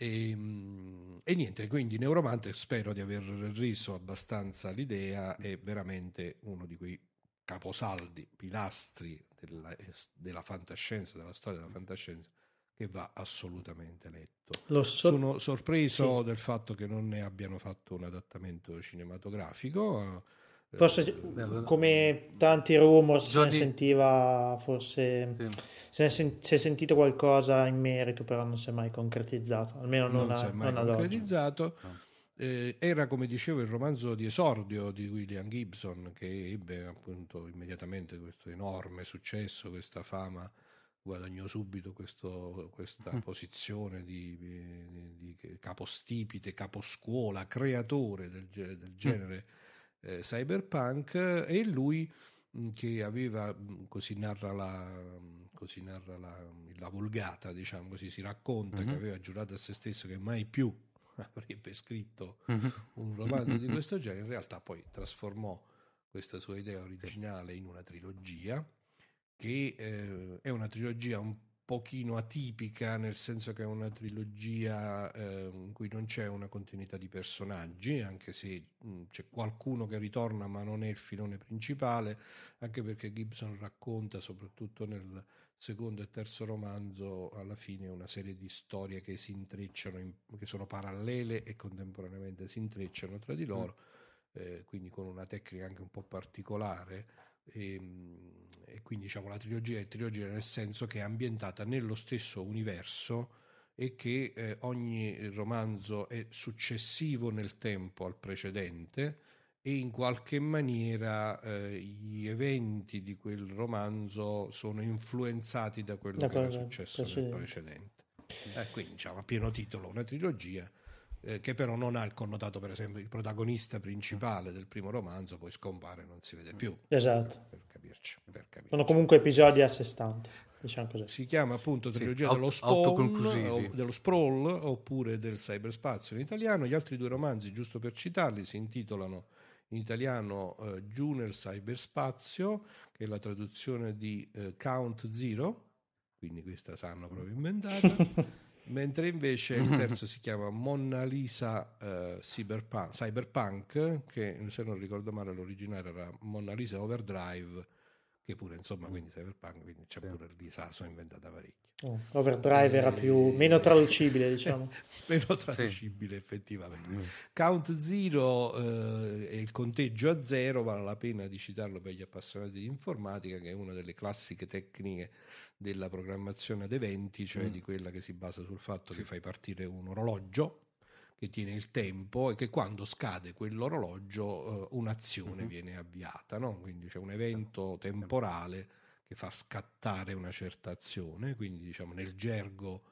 E, ehm, e, niente, quindi Neuromante spero di aver reso abbastanza l'idea, è veramente uno di quei caposaldi, pilastri della, della fantascienza, della storia della fantascienza, che va assolutamente letto. So- Sono sorpreso sì. del fatto che non ne abbiano fatto un adattamento cinematografico. Eh, forse eh, come tanti rumor se ne sentiva, forse sì. se ne sen- si è sentito qualcosa in merito, però non si è mai concretizzato, almeno non, non si è mai concretizzato. Eh, era come dicevo il romanzo di esordio di William Gibson che ebbe appunto immediatamente questo enorme successo, questa fama guadagnò subito questo, questa mm. posizione di, di, di, capostipite, caposcuola, creatore del, del genere mm. eh, cyberpunk e lui mh, che aveva, mh, così narra la, così narra la, la volgata, diciamo così, si racconta mm-hmm. che aveva giurato a se stesso che mai più avrebbe scritto mm-hmm. un romanzo di questo genere, in realtà poi trasformò questa sua idea originale in una trilogia che eh, è una trilogia un pochino atipica, nel senso che è una trilogia eh, in cui non c'è una continuità di personaggi, anche se mh, c'è qualcuno che ritorna ma non è il filone principale, anche perché Gibson racconta soprattutto nel secondo e terzo romanzo alla fine una serie di storie che si intrecciano, in, che sono parallele e contemporaneamente si intrecciano tra di loro, mm. eh, quindi con una tecnica anche un po' particolare. E, ehm, e quindi diciamo la trilogia è trilogia nel senso che è ambientata nello stesso universo e che eh, ogni romanzo è successivo nel tempo al precedente e in qualche maniera eh, gli eventi di quel romanzo sono influenzati da quello da che era successo precedente. nel precedente. Eh, quindi diciamo a pieno titolo una trilogia eh, che però non ha il connotato, per esempio, il protagonista principale del primo romanzo, poi scompare e non si vede più. Esatto. Per capirci, per capirci. Sono comunque episodi a sé stanti. Diciamo così. Si chiama appunto Sì, trilogia aut- dello, spawn, dello sprawl oppure del cyberspazio in italiano. Gli altri due romanzi, giusto per citarli, si intitolano in italiano eh, Giù nel cyberspazio, che è la traduzione di eh, Count Zero, quindi questa sanno proprio inventata. Mentre invece il terzo si chiama Mona Lisa eh, Cyberpunk, Cyberpunk, che se non ricordo male l'originale era Mona Lisa Overdrive, che pure insomma quindi Cyberpunk, quindi c'è pure lì sono inventata parecchio. Oh, Overdrive era più, meno traducibile, diciamo. Meno traducibile effettivamente. Count Zero eh, è il conteggio a zero, vale la pena di citarlo per gli appassionati di informatica, che è una delle classiche tecniche della programmazione ad eventi, cioè Mm. di quella che si basa sul fatto che fai partire un orologio che tiene il tempo e che quando scade quell'orologio eh, un'azione Mhm. viene avviata, no? quindi c'è un evento temporale che fa scattare una certa azione, quindi diciamo nel gergo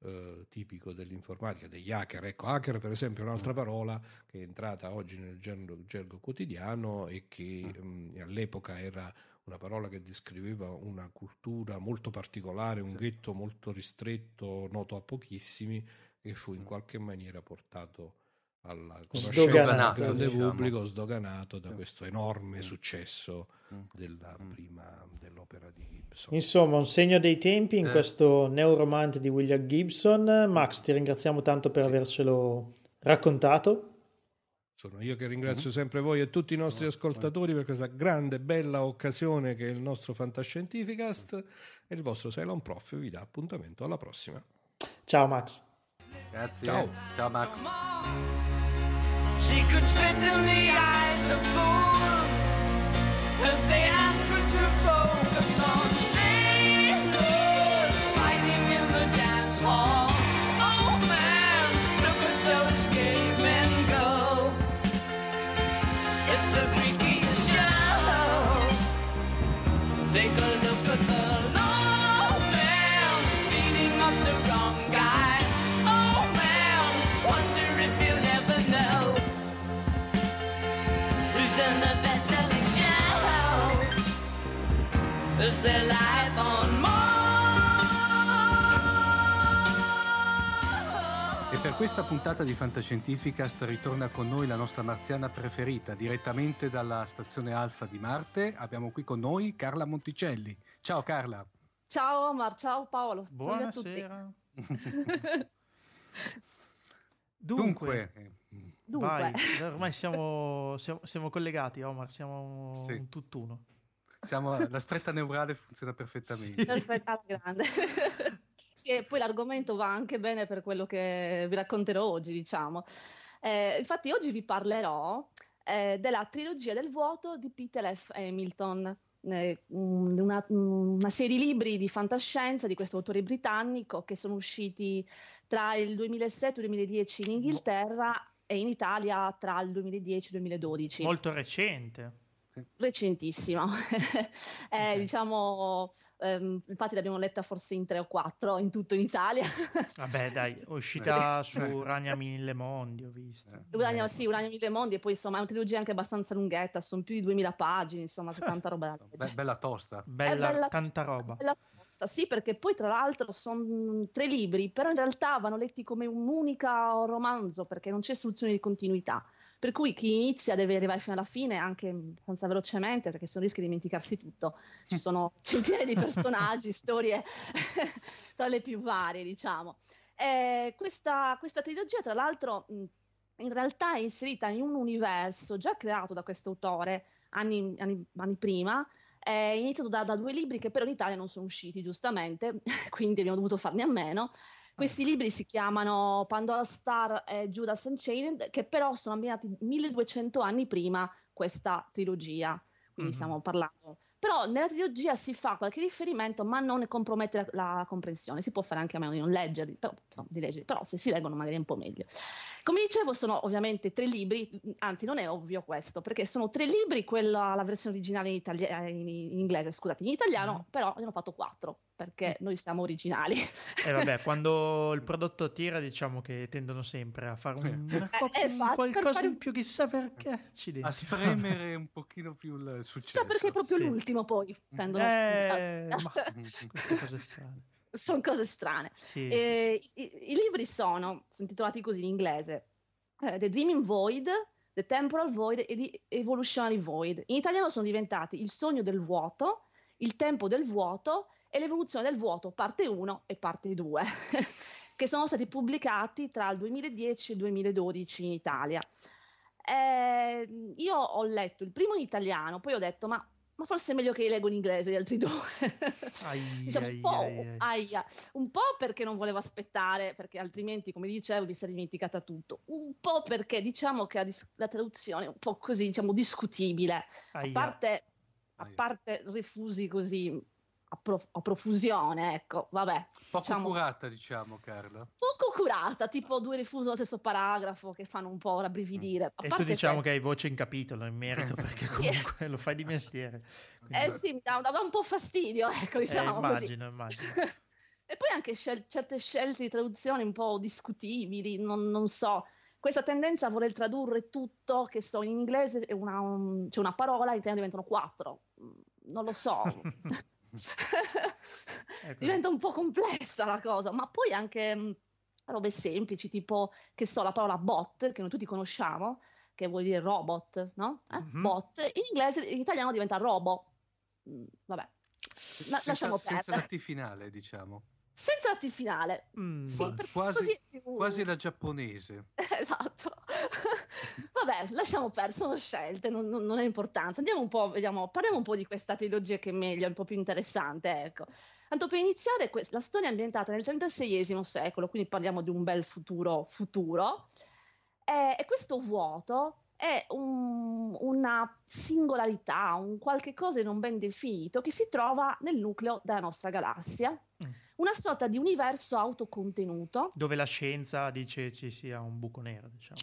eh, tipico dell'informatica, degli hacker. Ecco, hacker per esempio è un'altra parola che è entrata oggi nel gergo, gergo quotidiano e che mh, all'epoca era una parola che descriveva una cultura molto particolare, un ghetto molto ristretto, noto a pochissimi, che fu in qualche maniera portato alla conoscenza Sdoganato, del grande diciamo. pubblico, sdoganato da Sì. questo enorme Mm. successo Mm. della Mm. prima dell'opera di Gibson. Insomma, un segno dei tempi in Eh. questo neuromante di William Gibson. Max, ti ringraziamo tanto per Sì. avercelo raccontato. Sono io che ringrazio sempre voi e tutti i nostri ascoltatori per questa grande, bella occasione che è il nostro Fantascientificast e il vostro Cylon Prof vi dà appuntamento alla prossima. Ciao Max. Grazie. Ciao. Ciao Max. She could spit in the eyes of fools. If they Is their life on Mars? E per questa puntata di Fantascientificast ritorna con noi la nostra marziana preferita, direttamente dalla stazione Alfa di Marte. Abbiamo qui con noi Carla Monticelli. Ciao Carla. Ciao Omar, ciao Paolo. Salve a tutti. Buonasera. Dunque, Dunque, Dunque, vai, ormai siamo, siamo, siamo collegati, Omar, siamo Sì. un tutt'uno. Siamo, la stretta neurale funziona perfettamente. perfetto, alla grande. sì, e poi l'argomento va anche bene per quello che vi racconterò oggi, diciamo. Eh, infatti oggi vi parlerò eh, della trilogia del vuoto di Peter F. Hamilton, eh, un- una, una serie di libri di fantascienza di questo autore britannico che sono usciti tra il 2007 e il 2010 in Inghilterra e in Italia tra il 2010 e il 2012 Molto recente. Recentissimo. Eh, Ok. Diciamo, ehm, infatti l'abbiamo letta forse in tre o quattro in tutto in Italia. Vabbè, dai, uscita su Ragna Mille Mondi, ho visto. Eh. Urania, sì, Urania Mille Mondi e poi insomma è una trilogia anche abbastanza lunghetta, sono più di 2000 pagine, insomma, c'è tanta roba da Be- bella tosta. Bella, bella- tanta roba. Bella tosta, Sì, perché poi tra l'altro sono tre libri, però in realtà vanno letti come un unico romanzo perché non c'è soluzione di continuità. Per cui chi inizia deve arrivare fino alla fine anche abbastanza velocemente perché se no rischia di dimenticarsi tutto. Ci sono centinaia di personaggi, storie tra le più varie, diciamo. Eh, questa, questa trilogia, tra l'altro, mh, in realtà è inserita in un universo già creato da questo autore anni, anni- anni prima, è iniziato da, da due libri che però in Italia non sono usciti, giustamente, quindi abbiamo dovuto farne a meno. Questi libri si chiamano Pandora Star e Judas Unchained, che però sono ambientati 1200 anni prima questa trilogia, quindi Mhm. stiamo parlando. Però nella trilogia si fa qualche riferimento, ma non ne compromette la, la comprensione. Si può fare anche a meno di non leggerli, però, insomma, di leggerli, però se si leggono magari è un po' meglio. Come dicevo, sono ovviamente tre libri, anzi non è ovvio questo, perché sono tre libri, quella, la versione originale in, italia- in- in inglese, scusate, in italiano, Mhm. però ne hanno fatto quattro. Perché noi siamo originali. E vabbè, quando il prodotto tira, diciamo che tendono sempre a fare un, una Eh, eh, per qualcosa fare in più, chissà perché. Accidenti. A spremere un pochino più il successo. Chissà perché proprio Sì. l'ultimo poi tendono Eh, ma queste cose strane. sono cose strane. Sì, Eh, i, i libri sono, sono titolati così in inglese: eh, The Dreaming Void, The Temporal Void e The Evolutionary Void. In italiano sono diventati Il sogno del vuoto, Il tempo del vuoto e L'evoluzione del vuoto, parte 1 e parte 2, che sono stati pubblicati tra il 2010 e il 2012 in Italia. Eh, io ho letto il primo in italiano, poi ho detto, ma, ma forse è meglio che leggo in inglese gli altri due. Ai, Diciamo, un, po', ai, ai. aia. un po' perché non volevo aspettare, perché altrimenti, come dicevo, mi sarei dimenticata tutto. Un po' perché diciamo che la, dis- la traduzione è un po' così, diciamo, discutibile. A Aia. parte, a Aia. parte refusi così a, pro- a profusione, ecco, vabbè. Poco diciamo, curata, diciamo, Carla. Poco curata, tipo due refusi nello stesso paragrafo che fanno un po' rabbrividire. A E tu diciamo questo- che hai voce in capitolo in merito perché comunque lo fai di mestiere. Quindi- Eh sì, mi dà, dà un po' fastidio, ecco, Eh, diciamo così. immagino, immagino. E poi anche scel- certe scelte di traduzione un po' discutibili, non, non so. Questa tendenza a voler tradurre tutto, che so, in inglese una, un- c'è una parola, in italiano diventano quattro. Mm, Non lo so. Ecco. Diventa un po' complessa la cosa, ma poi anche mh, robe semplici, tipo, che so, la parola bot, che noi tutti conosciamo, che vuol dire robot, no? Eh? Mhm. Bot, in inglese, in italiano diventa robo. Mm, Vabbè, La- Senza, lasciamo senza perdere. la T finale, diciamo. Senza la T finale. Mm, Sì, Quasi, quasi la giapponese. Esatto. Vabbè, lasciamo perdere, sono scelte, non, non, non è importanza. Andiamo un po', vediamo, parliamo un po' di questa trilogia che è meglio, è un po' più interessante, ecco. Tanto per iniziare, la storia è ambientata nel XXXI secolo, quindi parliamo di un bel futuro futuro. E, e questo vuoto è un- una singolarità, un qualche cosa non ben definito che si trova nel nucleo della nostra galassia, Mm. una sorta di universo autocontenuto Dove la scienza dice ci sia un buco nero, diciamo.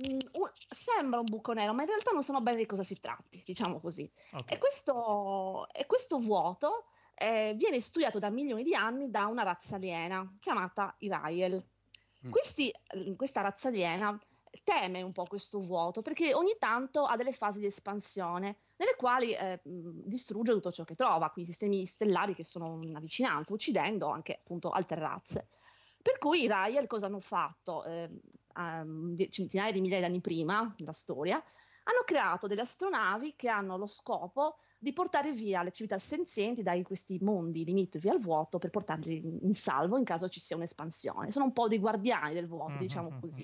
Mm, un- sembra un buco nero, ma in realtà non sanno bene di cosa si tratti, diciamo così. Ok. E questo, e questo vuoto eh, viene studiato da milioni di anni da una razza aliena chiamata Irael. Mm. Questi- questa razza aliena teme un po' questo vuoto perché ogni tanto ha delle fasi di espansione nelle quali eh, mh, distrugge tutto ciò che trova, quindi sistemi stellari che sono in vicinanza, uccidendo anche appunto altre razze. Per cui i Rael cosa hanno fatto? Eh, centinaia di migliaia di anni prima della storia, hanno creato delle astronavi che hanno lo scopo di portare via le civiltà senzienti da questi mondi limitrofi al vuoto per portarli in, salvo in caso ci sia un'espansione. Sono un po' dei guardiani del vuoto, Mhm, diciamo mhm. così.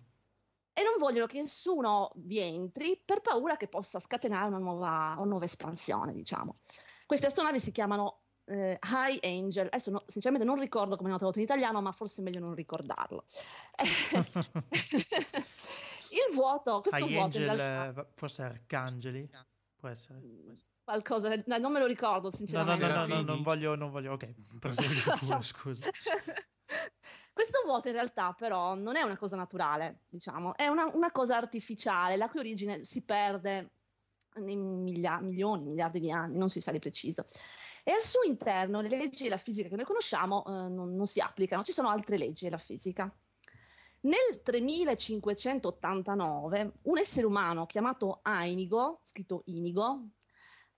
E non vogliono che nessuno vi entri per paura che possa scatenare una nuova, una nuova espansione, diciamo. Queste astronavi si chiamano eh, High Angel. Adesso no- sinceramente non ricordo come hanno tradotto in italiano, ma forse è meglio non ricordarlo. Il vuoto, questo High vuoto Angel, realtà eh, forse Arcangeli, può essere. qualcosa, no, non me lo ricordo No, no, sinceramente. no, no, no, Serafini? non voglio, non voglio, ok, pure, scusa. Questo vuoto in realtà però non è una cosa naturale, diciamo, è una, una cosa artificiale, la cui origine si perde in miglia- milioni, miliardi di anni, non si sa di preciso. E al suo interno le leggi della fisica che noi conosciamo eh, non, non si applicano, ci sono altre leggi della fisica. Nel 3589 un essere umano chiamato Inigo, scritto Inigo,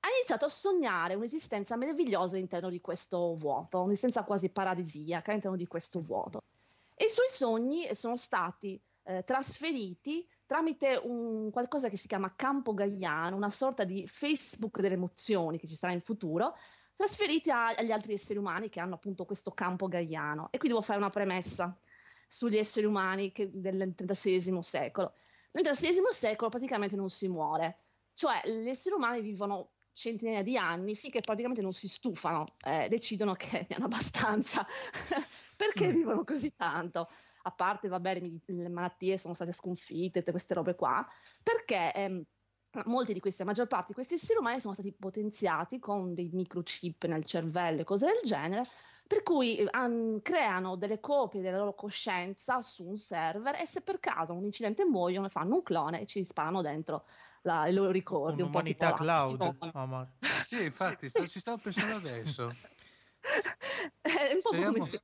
ha iniziato a sognare un'esistenza meravigliosa all'interno di questo vuoto, un'esistenza quasi paradisiaca all'interno di questo vuoto. E i suoi sogni sono stati eh, trasferiti tramite un qualcosa che si chiama campo gaiano, una sorta di Facebook delle emozioni che ci sarà in futuro, trasferiti a- agli altri esseri umani che hanno appunto questo campo gaiano. E qui devo fare una premessa sugli esseri umani che- del XXXI secolo. Nel XXXI secolo praticamente non si muore, cioè gli esseri umani vivono centinaia di anni finché praticamente non si stufano, eh, decidono che ne hanno abbastanza. Perché Mm. vivono così tanto? A parte, vabbè, le, le malattie sono state sconfitte, tutte queste robe qua, perché ehm, molti di questi, la maggior parte di questi esseri umani sono stati potenziati con dei microchip nel cervello e cose del genere, per cui eh, han- creano delle copie della loro coscienza su un server e se per caso un incidente muoiono, fanno un clone e ci sparano dentro la- i loro ricordi. un Un'umanità Lassimo. cloud, Omar. Sì, infatti, sto- ci stavo pensando adesso. È un po' come se-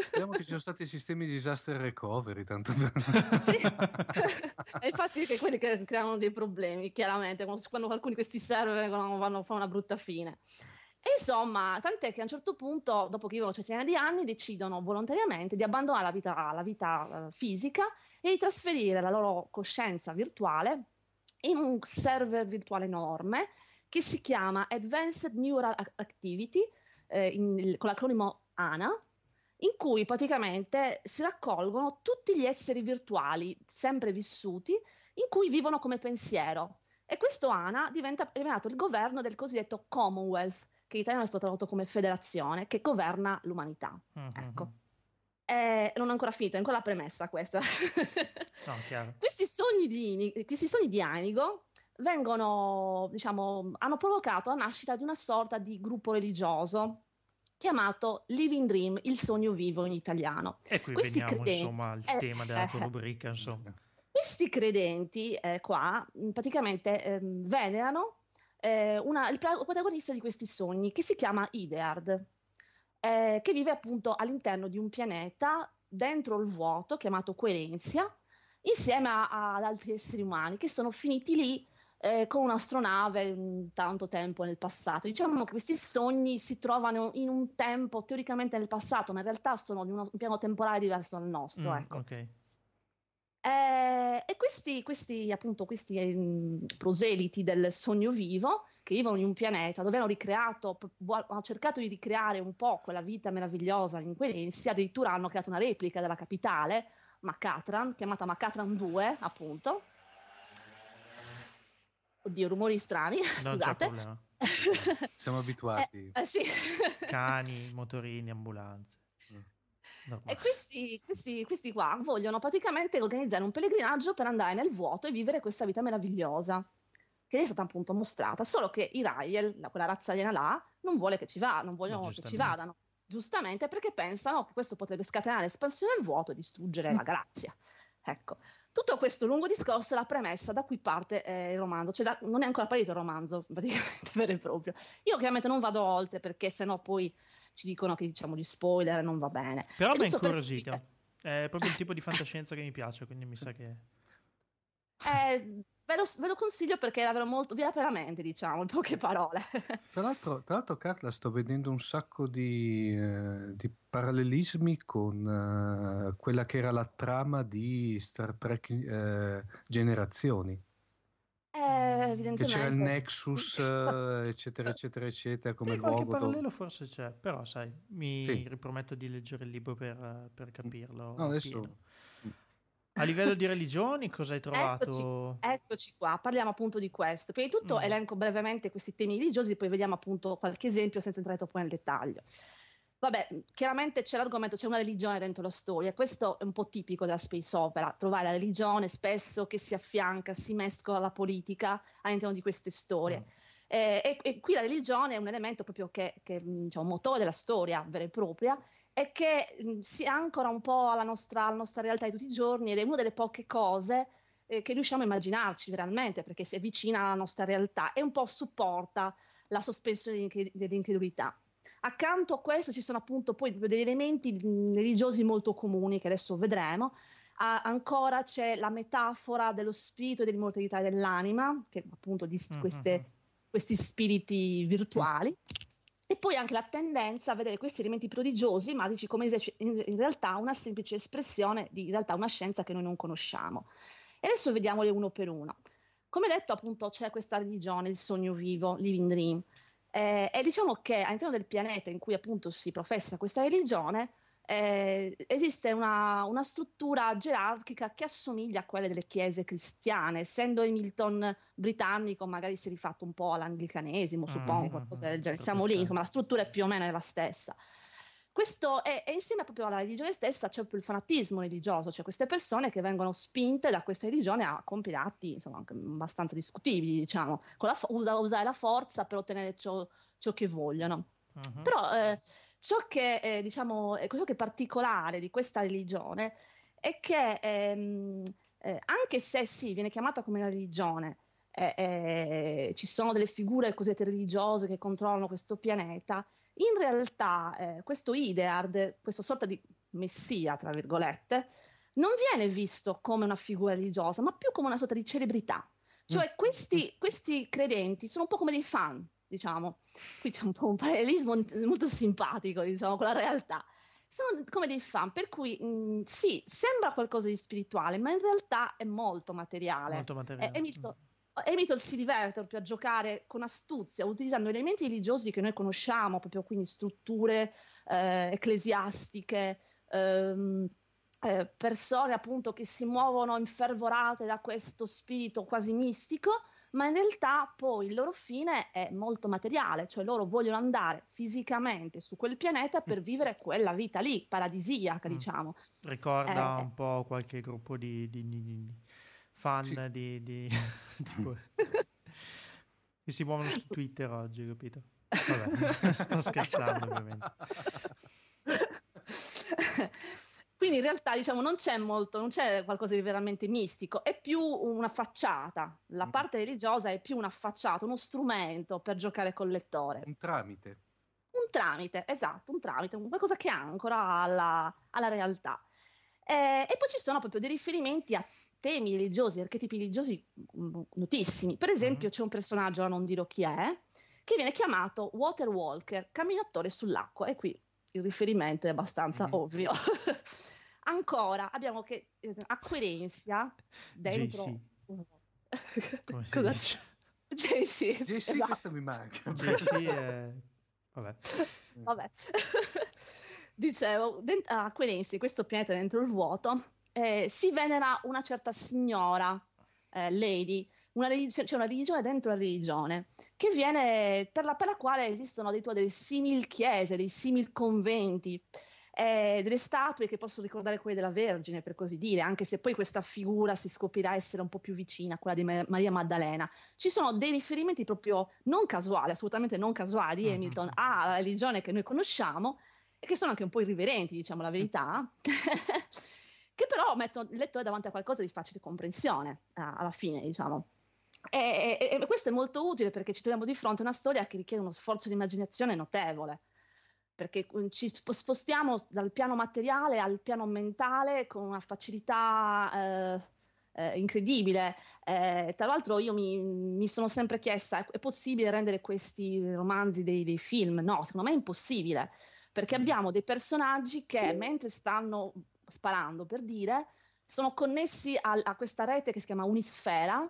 speriamo che ci siano stati sistemi di disaster recovery, tanto. Sì. e infatti che quelli che creano dei problemi, chiaramente, quando, alcuni di questi server vengono, vanno a fare una brutta fine. E insomma, tant'è che a un certo punto, dopo che vivono centinaia di anni, decidono volontariamente di abbandonare la vita, la vita eh, fisica e di trasferire la loro coscienza virtuale in un server virtuale enorme che si chiama Advanced Neural Ac- Activity, eh, in- con l'acronimo ANA, in cui praticamente si raccolgono tutti gli esseri virtuali sempre vissuti in cui vivono come pensiero. E questo ANA diventa, è diventato il governo del cosiddetto Commonwealth, che in italiano è stato tradotto come federazione, che governa l'umanità. Mhm. Ecco. Eh, non ho ancora finito, è ancora la premessa questa. No, questi, sogni di, questi sogni di Anigo vengono, diciamo, hanno provocato la nascita di una sorta di gruppo religioso chiamato Living Dream, il sogno vivo in italiano. E qui Questi veniamo credenti- insomma al eh, tema della tua eh, rubrica, insomma. Questi credenti eh, qua mh, praticamente ehm, venerano eh, una- il pro- protagonista di questi sogni che si chiama Ideard, eh, che vive appunto all'interno di un pianeta dentro il vuoto chiamato Querencia, insieme a- ad altri esseri umani che sono finiti lì eh, con un'astronave un tanto tempo nel passato. Diciamo che questi sogni si trovano in un tempo teoricamente nel passato, ma in realtà sono di uno- un piano temporale diverso dal nostro. Mm, ecco. ok. Eh, e questi, questi, appunto, questi ehm, proseliti del sogno vivo che vivono in un pianeta dove hanno ricreato, hanno cercato di ricreare un po' quella vita meravigliosa in Querensia, addirittura hanno creato una replica della capitale, Macatran, chiamata Macatran 2, appunto. Oddio, rumori strani, Non c'è scusate. problema. Siamo abituati. Eh, eh, sì. Cani, motorini, ambulanze. Mm. Normale. E questi, questi, questi qua vogliono praticamente organizzare un pellegrinaggio per andare nel vuoto e vivere questa vita meravigliosa, che è stata appunto mostrata, solo che i Rael, la- quella razza aliena là, non vuole che ci va, non vogliono che ci vadano, giustamente perché pensano che questo potrebbe scatenare l'espansione del vuoto e distruggere la galassia. Ecco, tutto questo lungo discorso è la premessa da cui parte eh, il romanzo, cioè da- non è ancora partito il romanzo, praticamente vero e proprio. Io chiaramente non vado oltre perché sennò poi ci dicono che diciamo gli spoiler e non va bene. Però mi per incuriosito. dire- È proprio il tipo di fantascienza che mi piace, quindi mi sa che... Eh, ve, lo, ve lo consiglio perché è davvero molto, vi apre la mente, diciamo, in poche parole. Tra l'altro, tra l'altro, Carla, sto vedendo un sacco di, eh, di parallelismi con eh, quella che era la trama di Star Trek eh, Generazioni. Eh, Che evidentemente. c'era il Nexus, eh, eccetera, eccetera, eccetera, come qualche luogo. dove- parallelo forse c'è, però sai, mi Sì. riprometto di leggere il libro per, per capirlo. No, adesso-. A livello di religioni, cosa hai trovato? Eccoci, eccoci qua, parliamo appunto di questo. Prima di tutto Mm. elenco brevemente questi temi religiosi, poi vediamo appunto qualche esempio senza entrare troppo nel dettaglio. Vabbè, chiaramente c'è l'argomento, c'è una religione dentro la storia, questo è un po' tipico della space opera, trovare la religione spesso che si affianca, si mescola alla politica all'interno di queste storie. Mm. Eh, e, e qui la religione è un elemento proprio che, che diciamo, motore della storia vera e propria e che mh, si ancora un po' alla nostra, alla nostra realtà di tutti i giorni ed è una delle poche cose eh, che riusciamo a immaginarci realmente perché si avvicina alla nostra realtà e un po' supporta la sospensione dell'incre- dell'incredulità. Accanto a questo ci sono appunto poi degli elementi mh, religiosi molto comuni che adesso vedremo. Ah, ancora c'è la metafora dello spirito e dell'immortalità dell'anima, che appunto di queste, questi spiriti virtuali. E poi anche la tendenza a vedere questi elementi prodigiosi magici come in, realtà una semplice espressione di una scienza che noi non conosciamo. E adesso vediamole uno per uno. Come detto, appunto, c'è questa religione, il sogno vivo, Living Dream. Eh, e diciamo che all'interno del pianeta in cui appunto si professa questa religione eh, esiste una, una struttura gerarchica che assomiglia a quelle delle chiese cristiane, essendo Hamilton britannico, magari si è rifatto un po' all'anglicanesimo, suppongo, Mm, qualcosa del genere. mm, Siamo lì, insomma, la struttura è più o meno la stessa. Questo è, e insieme proprio alla religione stessa c'è proprio il fanatismo religioso, cioè queste persone che vengono spinte da questa religione a compiere atti insomma, anche abbastanza discutibili, diciamo, con la usare la forza per ottenere ciò, ciò che vogliono. Mhm. Però eh, ciò che, eh, diciamo, è quello che è particolare di questa religione è che ehm, eh, anche se sì, viene chiamata come una religione, eh, eh, ci sono delle figure cosiddette religiose che controllano questo pianeta, In realtà eh, questo Ideard, questa sorta di messia, tra virgolette, non viene visto come una figura religiosa, ma più come una sorta di celebrità. Cioè questi, questi credenti sono un po' come dei fan, diciamo. Qui c'è un po' un parallelismo molto simpatico, diciamo, con la realtà. Sono come dei fan, per cui mh, sì, sembra qualcosa di spirituale, ma in realtà è molto materiale. Molto materiale. Eh, Hamilton, Hamilton si diverte proprio a giocare con astuzia, utilizzando elementi religiosi che noi conosciamo, proprio quindi strutture eh, ecclesiastiche, ehm, eh, persone appunto che si muovono infervorate da questo spirito quasi mistico, ma in realtà poi il loro fine è molto materiale, cioè loro vogliono andare fisicamente su quel pianeta per vivere quella vita lì, paradisiaca, Mm. diciamo. Ricorda Eh. un po' qualche gruppo di, di- di- fan Sì. di, di- che si muovono su Twitter oggi, capito? Vabbè, sto scherzando ovviamente. Quindi in realtà diciamo non c'è molto, non c'è qualcosa di veramente mistico, è più una facciata. La parte religiosa è più una facciata, uno strumento per giocare col lettore. Un tramite. Un tramite, esatto, un tramite, qualcosa che ancora alla, alla realtà. Eh, e poi ci sono proprio dei riferimenti a temi religiosi, archetipi religiosi mm, notissimi. Per esempio, c'è un personaggio, ora non dirò chi è, che viene chiamato Water Walker, camminatore sull'acqua. E qui il riferimento è abbastanza Mhm. ovvio. Ancora abbiamo che eh, Acquerenzia dentro. JC. Come si Cosa dice? JC, JC esatto. questa mi manca. JC è... Vabbè. Vabbè. Dicevo, dent- a Aquenensi, questo pianeta dentro il vuoto, eh, si venera una certa signora, eh, lady, una religi- c'è una religione dentro la religione, che viene, per la, per la quale esistono addirittura delle simil chiese, dei simil conventi, eh, delle statue che possono ricordare quelle della Vergine, per così dire, anche se poi questa figura si scoprirà essere un po' più vicina a quella di Ma- Maria Maddalena. Ci sono dei riferimenti proprio non casuali, assolutamente non casuali di Mhm. Hamilton alla religione che noi conosciamo e che sono anche un po' irriverenti, diciamo la verità, che però mettono il lettore davanti a qualcosa di facile comprensione alla fine, diciamo. E, e- e questo è molto utile perché ci troviamo di fronte a una storia che richiede uno sforzo di immaginazione notevole, perché mm, ci sp- spostiamo dal piano materiale al piano mentale con una facilità eh, eh, incredibile. Eh, tra l'altro io mi, mi sono sempre chiesta, è, possibile rendere questi romanzi dei, dei film? No, secondo me è impossibile, perché abbiamo dei personaggi che mentre stanno sparando, per dire, sono connessi al- a questa rete che si chiama Unisfera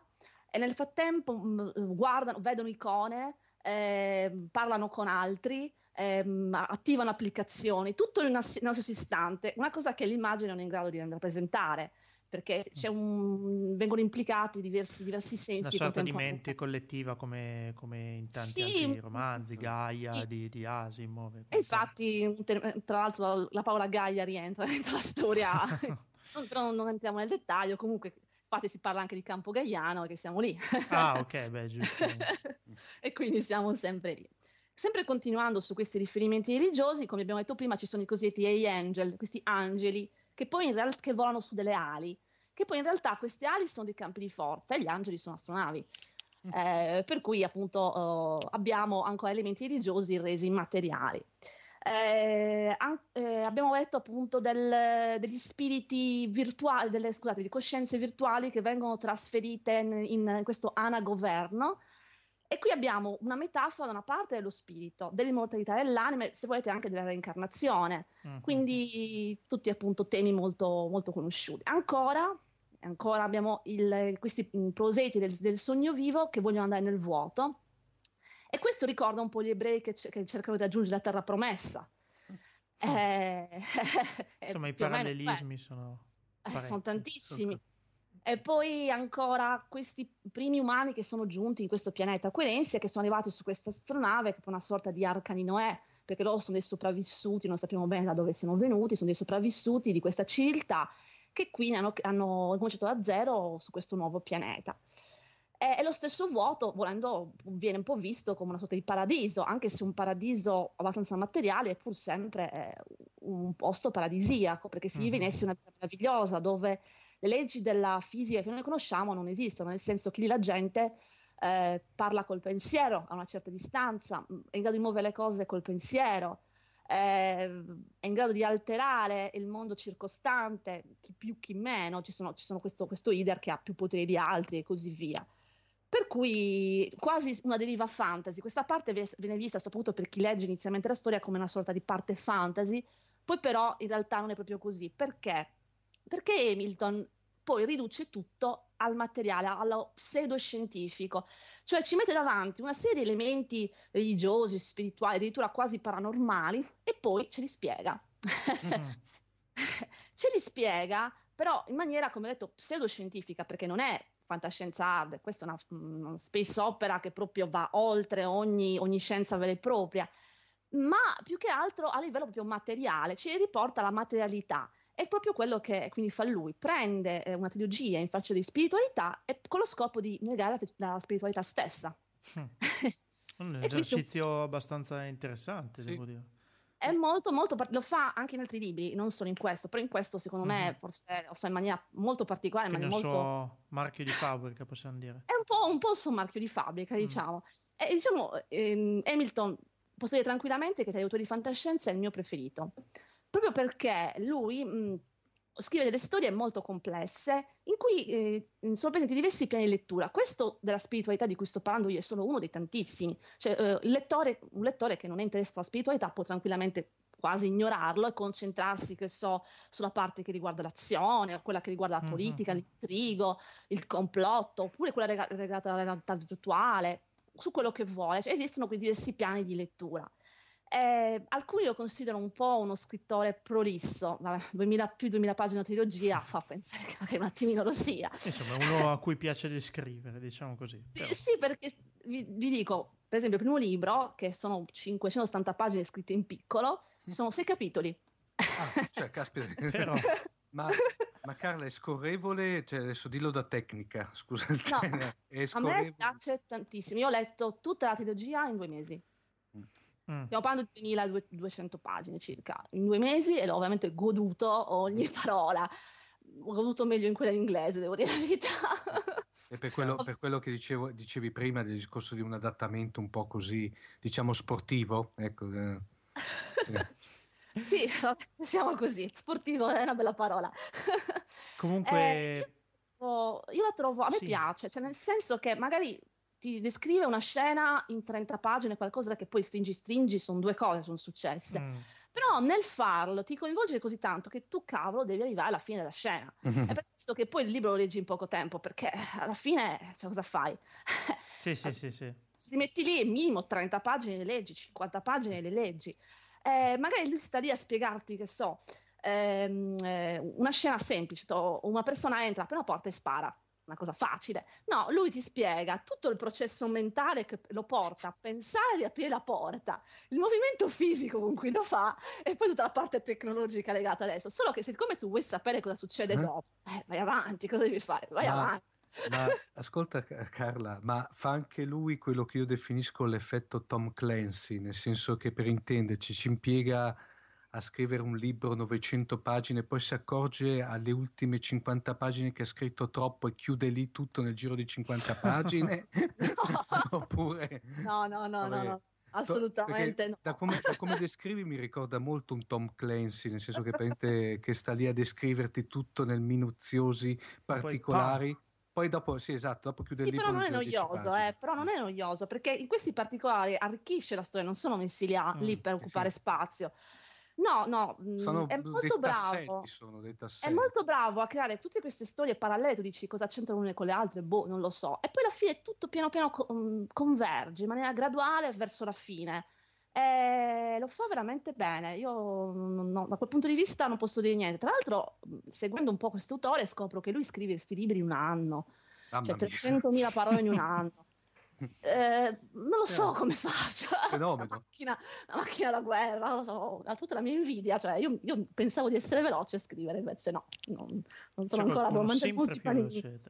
e nel frattempo mh, guardano, vedono icone, ehm, parlano con altri, ehm, attivano applicazioni, tutto in una- nello stesso istante, una cosa che l'immagine non è in grado di rappresentare, perché c'è un- vengono implicati diversi, diversi sensi. Una sorta di mente collettiva come, come in tanti Sì, altri romanzi, Gaia sì. di, di Asimov. E infatti, un te- tra l'altro, la parola Gaia rientra dentro la storia, non, non entriamo nel dettaglio, comunque infatti si parla anche di campo gaiano, che siamo lì. Ah, ok, beh, giusto. e quindi siamo sempre lì. Sempre continuando su questi riferimenti religiosi, come abbiamo detto prima, ci sono i cosiddetti angel, questi angeli che poi in realtà che volano su delle ali, che poi in realtà queste ali sono dei campi di forza e gli angeli sono astronavi. Eh, per cui appunto eh, abbiamo ancora elementi religiosi resi immateriali. Eh, an- eh, abbiamo detto appunto del- degli spiriti virtuali, delle, scusate, di coscienze virtuali che vengono trasferite in, in questo anagoverno. E qui abbiamo una metafora da una parte dello spirito, dell'immortalità dell'anima, e se volete anche della reincarnazione. Mhm. Quindi tutti appunto temi molto, molto conosciuti. Ancora, ancora abbiamo il- questi mm, proseti del, del sogno vivo che vogliono andare nel vuoto. E questo ricorda un po' gli ebrei che, ce- che cercano di raggiungere la terra promessa. Eh, è Insomma, i o meno parallelismi sono eh, sono tantissimi. E poi ancora questi primi umani che sono giunti in questo pianeta Querensia, che sono arrivati su questa astronave, che è una sorta di arca di Noè, perché loro sono dei sopravvissuti, non sappiamo bene da dove siano venuti, sono dei sopravvissuti di questa civiltà che qui hanno, hanno cominciato da zero su questo nuovo pianeta. E, lo stesso vuoto, volendo, viene un po' visto come una sorta di paradiso, anche se un paradiso abbastanza materiale è pur sempre eh, un posto paradisiaco, perché si vive in essi una vita meravigliosa, dove le leggi della fisica che noi conosciamo non esistono, nel senso che lì la gente eh, parla col pensiero a una certa distanza, mh, è in grado di muovere le cose col pensiero, eh, è in grado di alterare il mondo circostante, chi più, chi meno, ci sono, ci sono questo, questo Ider che ha più poteri di altri e così via. Per cui quasi una deriva fantasy. Questa parte viene vista soprattutto per chi legge inizialmente la storia come una sorta di parte fantasy, poi però in realtà non è proprio così. Perché? Perché Hamilton poi riduce tutto al materiale, allo pseudoscientifico, cioè ci mette davanti una serie di elementi religiosi, spirituali, addirittura quasi paranormali, e poi ce li spiega. Mhm. Ce li spiega, però in maniera, come ho detto, pseudoscientifica, perché non è fantascienza hard, questa è una, una space opera che proprio va oltre ogni, ogni scienza vera e propria, ma più che altro a livello proprio materiale, ci riporta la materialità. È proprio quello che quindi fa lui, prende eh, una trilogia in faccia di spiritualità e con lo scopo di negare la, la spiritualità stessa. Mm. Un E questo- esercizio abbastanza interessante, Sì. devo dire. È molto, molto, lo fa anche in altri libri, non solo in questo, però in questo secondo me Mhm. forse lo fa in maniera molto particolare, in Quindi maniera molto... suo marchio di fabbrica, possiamo dire. È un po', un po' il suo marchio di fabbrica, Mm. diciamo. E diciamo, ehm, Hamilton, posso dire tranquillamente che tra gli autori di fantascienza è il mio preferito, proprio perché lui mh, scrive delle storie molto complesse in cui eh, sono presenti diversi piani di lettura. Questo della spiritualità di cui sto parlando io è solo uno dei tantissimi. Cioè, eh, il lettore, un lettore che non è interessato alla spiritualità può tranquillamente quasi ignorarlo e concentrarsi, che so, sulla parte che riguarda l'azione, quella che riguarda la Mhm. politica, l'intrigo, il complotto, oppure quella legata alla realtà virtuale, su quello che vuole. Cioè, esistono quei diversi piani di lettura. Eh, alcuni lo considerano un po' uno scrittore prolisso, vabbè, 2000, più di 2000 pagine di trilogia fa pensare che magari un attimino lo sia. Insomma, uno a cui piace descrivere, diciamo così. Però- Sì, perché vi, vi dico, per esempio, il primo libro, che sono 580 pagine scritte in piccolo, sono sei capitoli. Ah, cioè, caspita. Però- Ma, ma Carla è scorrevole, cioè adesso dillo da tecnica, scusa il No, A me piace tantissimo. Io ho letto tutta la trilogia in due mesi. Mm. Stiamo parlando di 2200 pagine circa. In due mesi e l'ho ovviamente goduto ogni parola. Ho goduto meglio in quella in inglese, devo dire la verità. E per quello, per quello che dicevo- dicevi prima del discorso di un adattamento un po' così, diciamo, sportivo, ecco. eh, sì. Sì, vabbè, siamo così. Sportivo è una bella parola. Comunque, Eh, io, io la trovo, a me Sì. piace, cioè nel senso che magari ti descrive una scena in 30 pagine, qualcosa che poi stringi stringi, sono due cose, sono successe. mm, Però nel farlo ti coinvolge così tanto che tu, cavolo, devi arrivare alla fine della scena. È per questo che poi il libro lo leggi in poco tempo, perché alla fine, cioè, cosa fai? sì, sì, sì, sì. Se ti metti lì, minimo 30 pagine le leggi, 50 pagine le leggi. Eh, magari lui sta lì a spiegarti, che so, ehm, eh, una scena semplice, to- una persona entra, apre una porta e spara. Una cosa facile. No, lui ti spiega tutto il processo mentale che lo porta a pensare di aprire la porta, il movimento fisico con cui lo fa e poi tutta la parte tecnologica legata adesso. Solo che siccome tu vuoi sapere cosa succede Eh? dopo, eh, vai avanti, cosa devi fare? Vai Ma- avanti. Ma ascolta Ca- Carla, ma fa anche lui quello che io definisco l'effetto Tom Clancy, nel senso che per intenderci ci impiega a scrivere un libro 900 pagine, poi si accorge alle ultime 50 pagine che ha scritto troppo e chiude lì tutto nel giro di 50 pagine? Oppure... No, no, no, no, Vabbè. no, assolutamente Perché no. Da come, da come descrivi mi ricorda molto un Tom Clancy, nel senso che, praticamente che sta lì a descriverti tutto nel minuziosi particolari. Poi dopo, sì, esatto, dopo chiude Sì, il libro però non è nel giro di 10 noioso, eh, però non è noioso, perché in questi particolari arricchisce la storia, non sono messi lì, Mm, lì per occupare sì. spazio. No, no, mm, Sono è molto bravo. sono dei È molto bravo a creare tutte queste storie parallele, tu dici cosa c'entrano le con le altre, boh, non lo so. E poi alla fine tutto piano piano mm, converge in maniera graduale verso la fine. E lo fa veramente bene. Io non- da quel punto di vista non posso dire niente. Tra l'altro, mm, seguendo un po' questo autore, scopro che lui scrive questi libri in un anno, Mamma cioè mia. 300.000 parole in un anno. Eh, non lo so Eh. come faccia. Fenomeno. Una macchina, una macchina da guerra, non lo so, ha tutta la mia invidia. Cioè, io, io pensavo di essere veloce a scrivere, invece no, non, non sono C'è ancora più panini. veloce.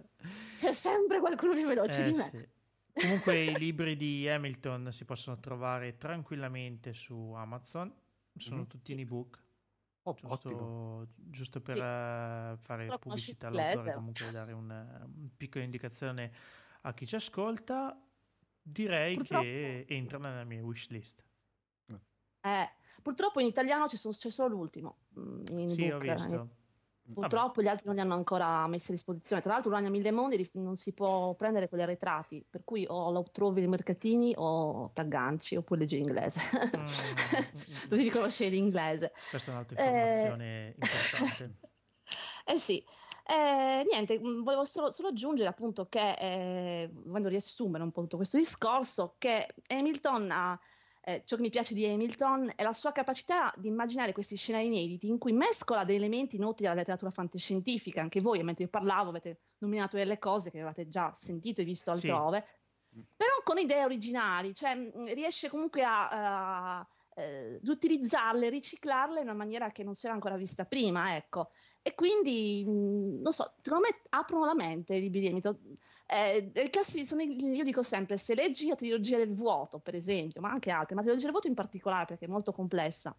C'è sempre qualcuno più veloce Eh, di me. sì. Comunque i libri di Hamilton si possono trovare tranquillamente su Amazon, sono Mhm. tutti in ebook. Oh, Giusto, ottimo. giusto per Sì. fare Però pubblicità all'autore, comunque dare un, eh, una piccola indicazione a chi ci ascolta, direi Purtroppo- che entra nella mia wishlist. Eh, purtroppo in italiano ci sono- c'è solo l'ultimo. mm, In Sì, ho book. visto. Purtroppo gli altri non li hanno ancora messi a disposizione. Tra l'altro, Urania Mille Mondi non si può prendere quelli arretrati, per cui o lo trovi nei mercatini o t'agganci oppure leggi l'inglese. Mm, mm, mm, Devi conoscere l'inglese. Questa è un'altra Eh, informazione importante. Eh sì, Eh, niente, mh, volevo solo, solo aggiungere appunto che, eh, volendo riassumere un po' tutto questo discorso, che Hamilton ha, eh, ciò che mi piace di Hamilton è la sua capacità di immaginare questi scenari inediti in cui mescola dei elementi noti dalla letteratura fantascientifica, anche voi mentre io parlavo avete nominato delle cose che avevate già sentito e visto Sì. altrove, però con idee originali, cioè mh, riesce comunque a... a eh, utilizzarle, riciclarle in una maniera che non si era ancora vista prima, ecco. E quindi, mh, non so, secondo me aprono la mente i libri di Hamilton. Eh, io dico sempre, se leggi la trilogia del vuoto, per esempio, ma anche altre, ma la trilogia del vuoto in particolare perché è molto complessa,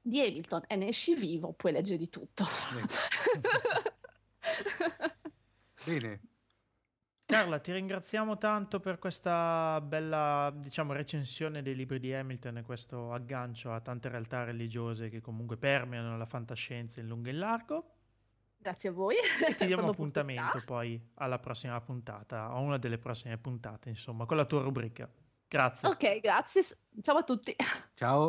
di Hamilton e ne esci vivo, puoi leggere di tutto. Bene, Carla, ti ringraziamo tanto per questa bella, diciamo, recensione dei libri di Hamilton e questo aggancio a tante realtà religiose che comunque permeano la fantascienza in lungo e in largo. Grazie a voi. E ti diamo appuntamento poi alla prossima puntata, a una delle prossime puntate, insomma, con la tua rubrica. Grazie. Ok, grazie. Ciao a tutti. ciao.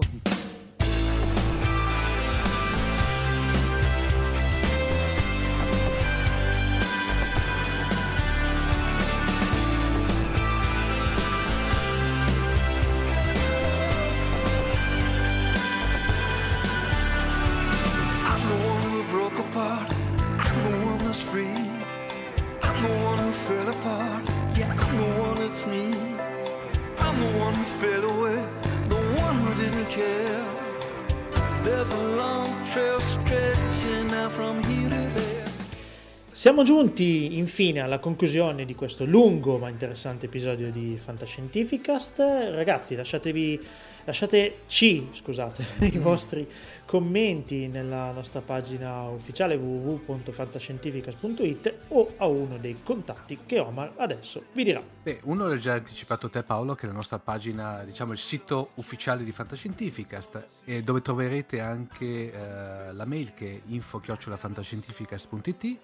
Siamo giunti infine alla conclusione di questo lungo ma interessante episodio di Fantascientificast. Ragazzi, lasciatevi, lasciateci scusate, i vostri commenti nella nostra pagina ufficiale www.fantascientificast.it o a uno dei contatti che Omar adesso vi dirà. Beh, uno l'hai già anticipato te Paolo, che è la nostra pagina, diciamo il sito ufficiale di Fantascientificast, e dove troverete anche eh, la mail che è info-fantascientificast.it.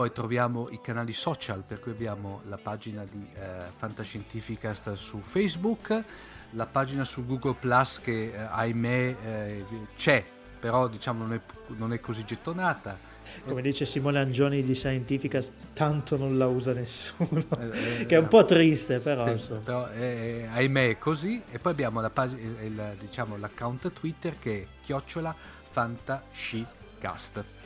Poi troviamo i canali social, per cui abbiamo la pagina di eh, Fantascientificast su Facebook, la pagina su Google Plus che eh, ahimè eh, c'è, però diciamo non è, non è così gettonata. Come dice Simone Angioni di Scientificast, tanto non la usa nessuno, Eh, eh, che è un po' triste però. Sì, però eh, ahimè è così e poi abbiamo la pag- il- diciamo, l'account Twitter che è chiocciola fantascicast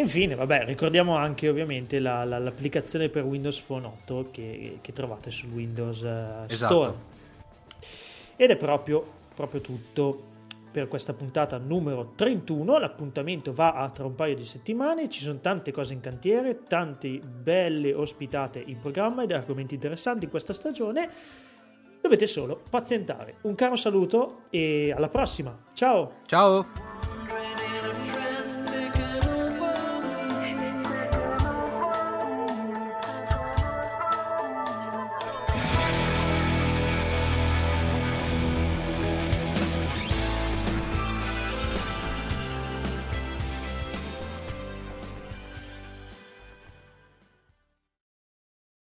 infine, vabbè, ricordiamo anche ovviamente la- la- l'applicazione per Windows Phone 8 che, che trovate sul Windows eh, Esatto. Store. Ed è proprio, proprio tutto per questa puntata numero 31. L'appuntamento va a tra un paio di settimane. Ci sono tante cose in cantiere, tante belle ospitate in programma ed argomenti interessanti in questa stagione. Dovete solo pazientare. Un caro saluto e alla prossima. Ciao! ciao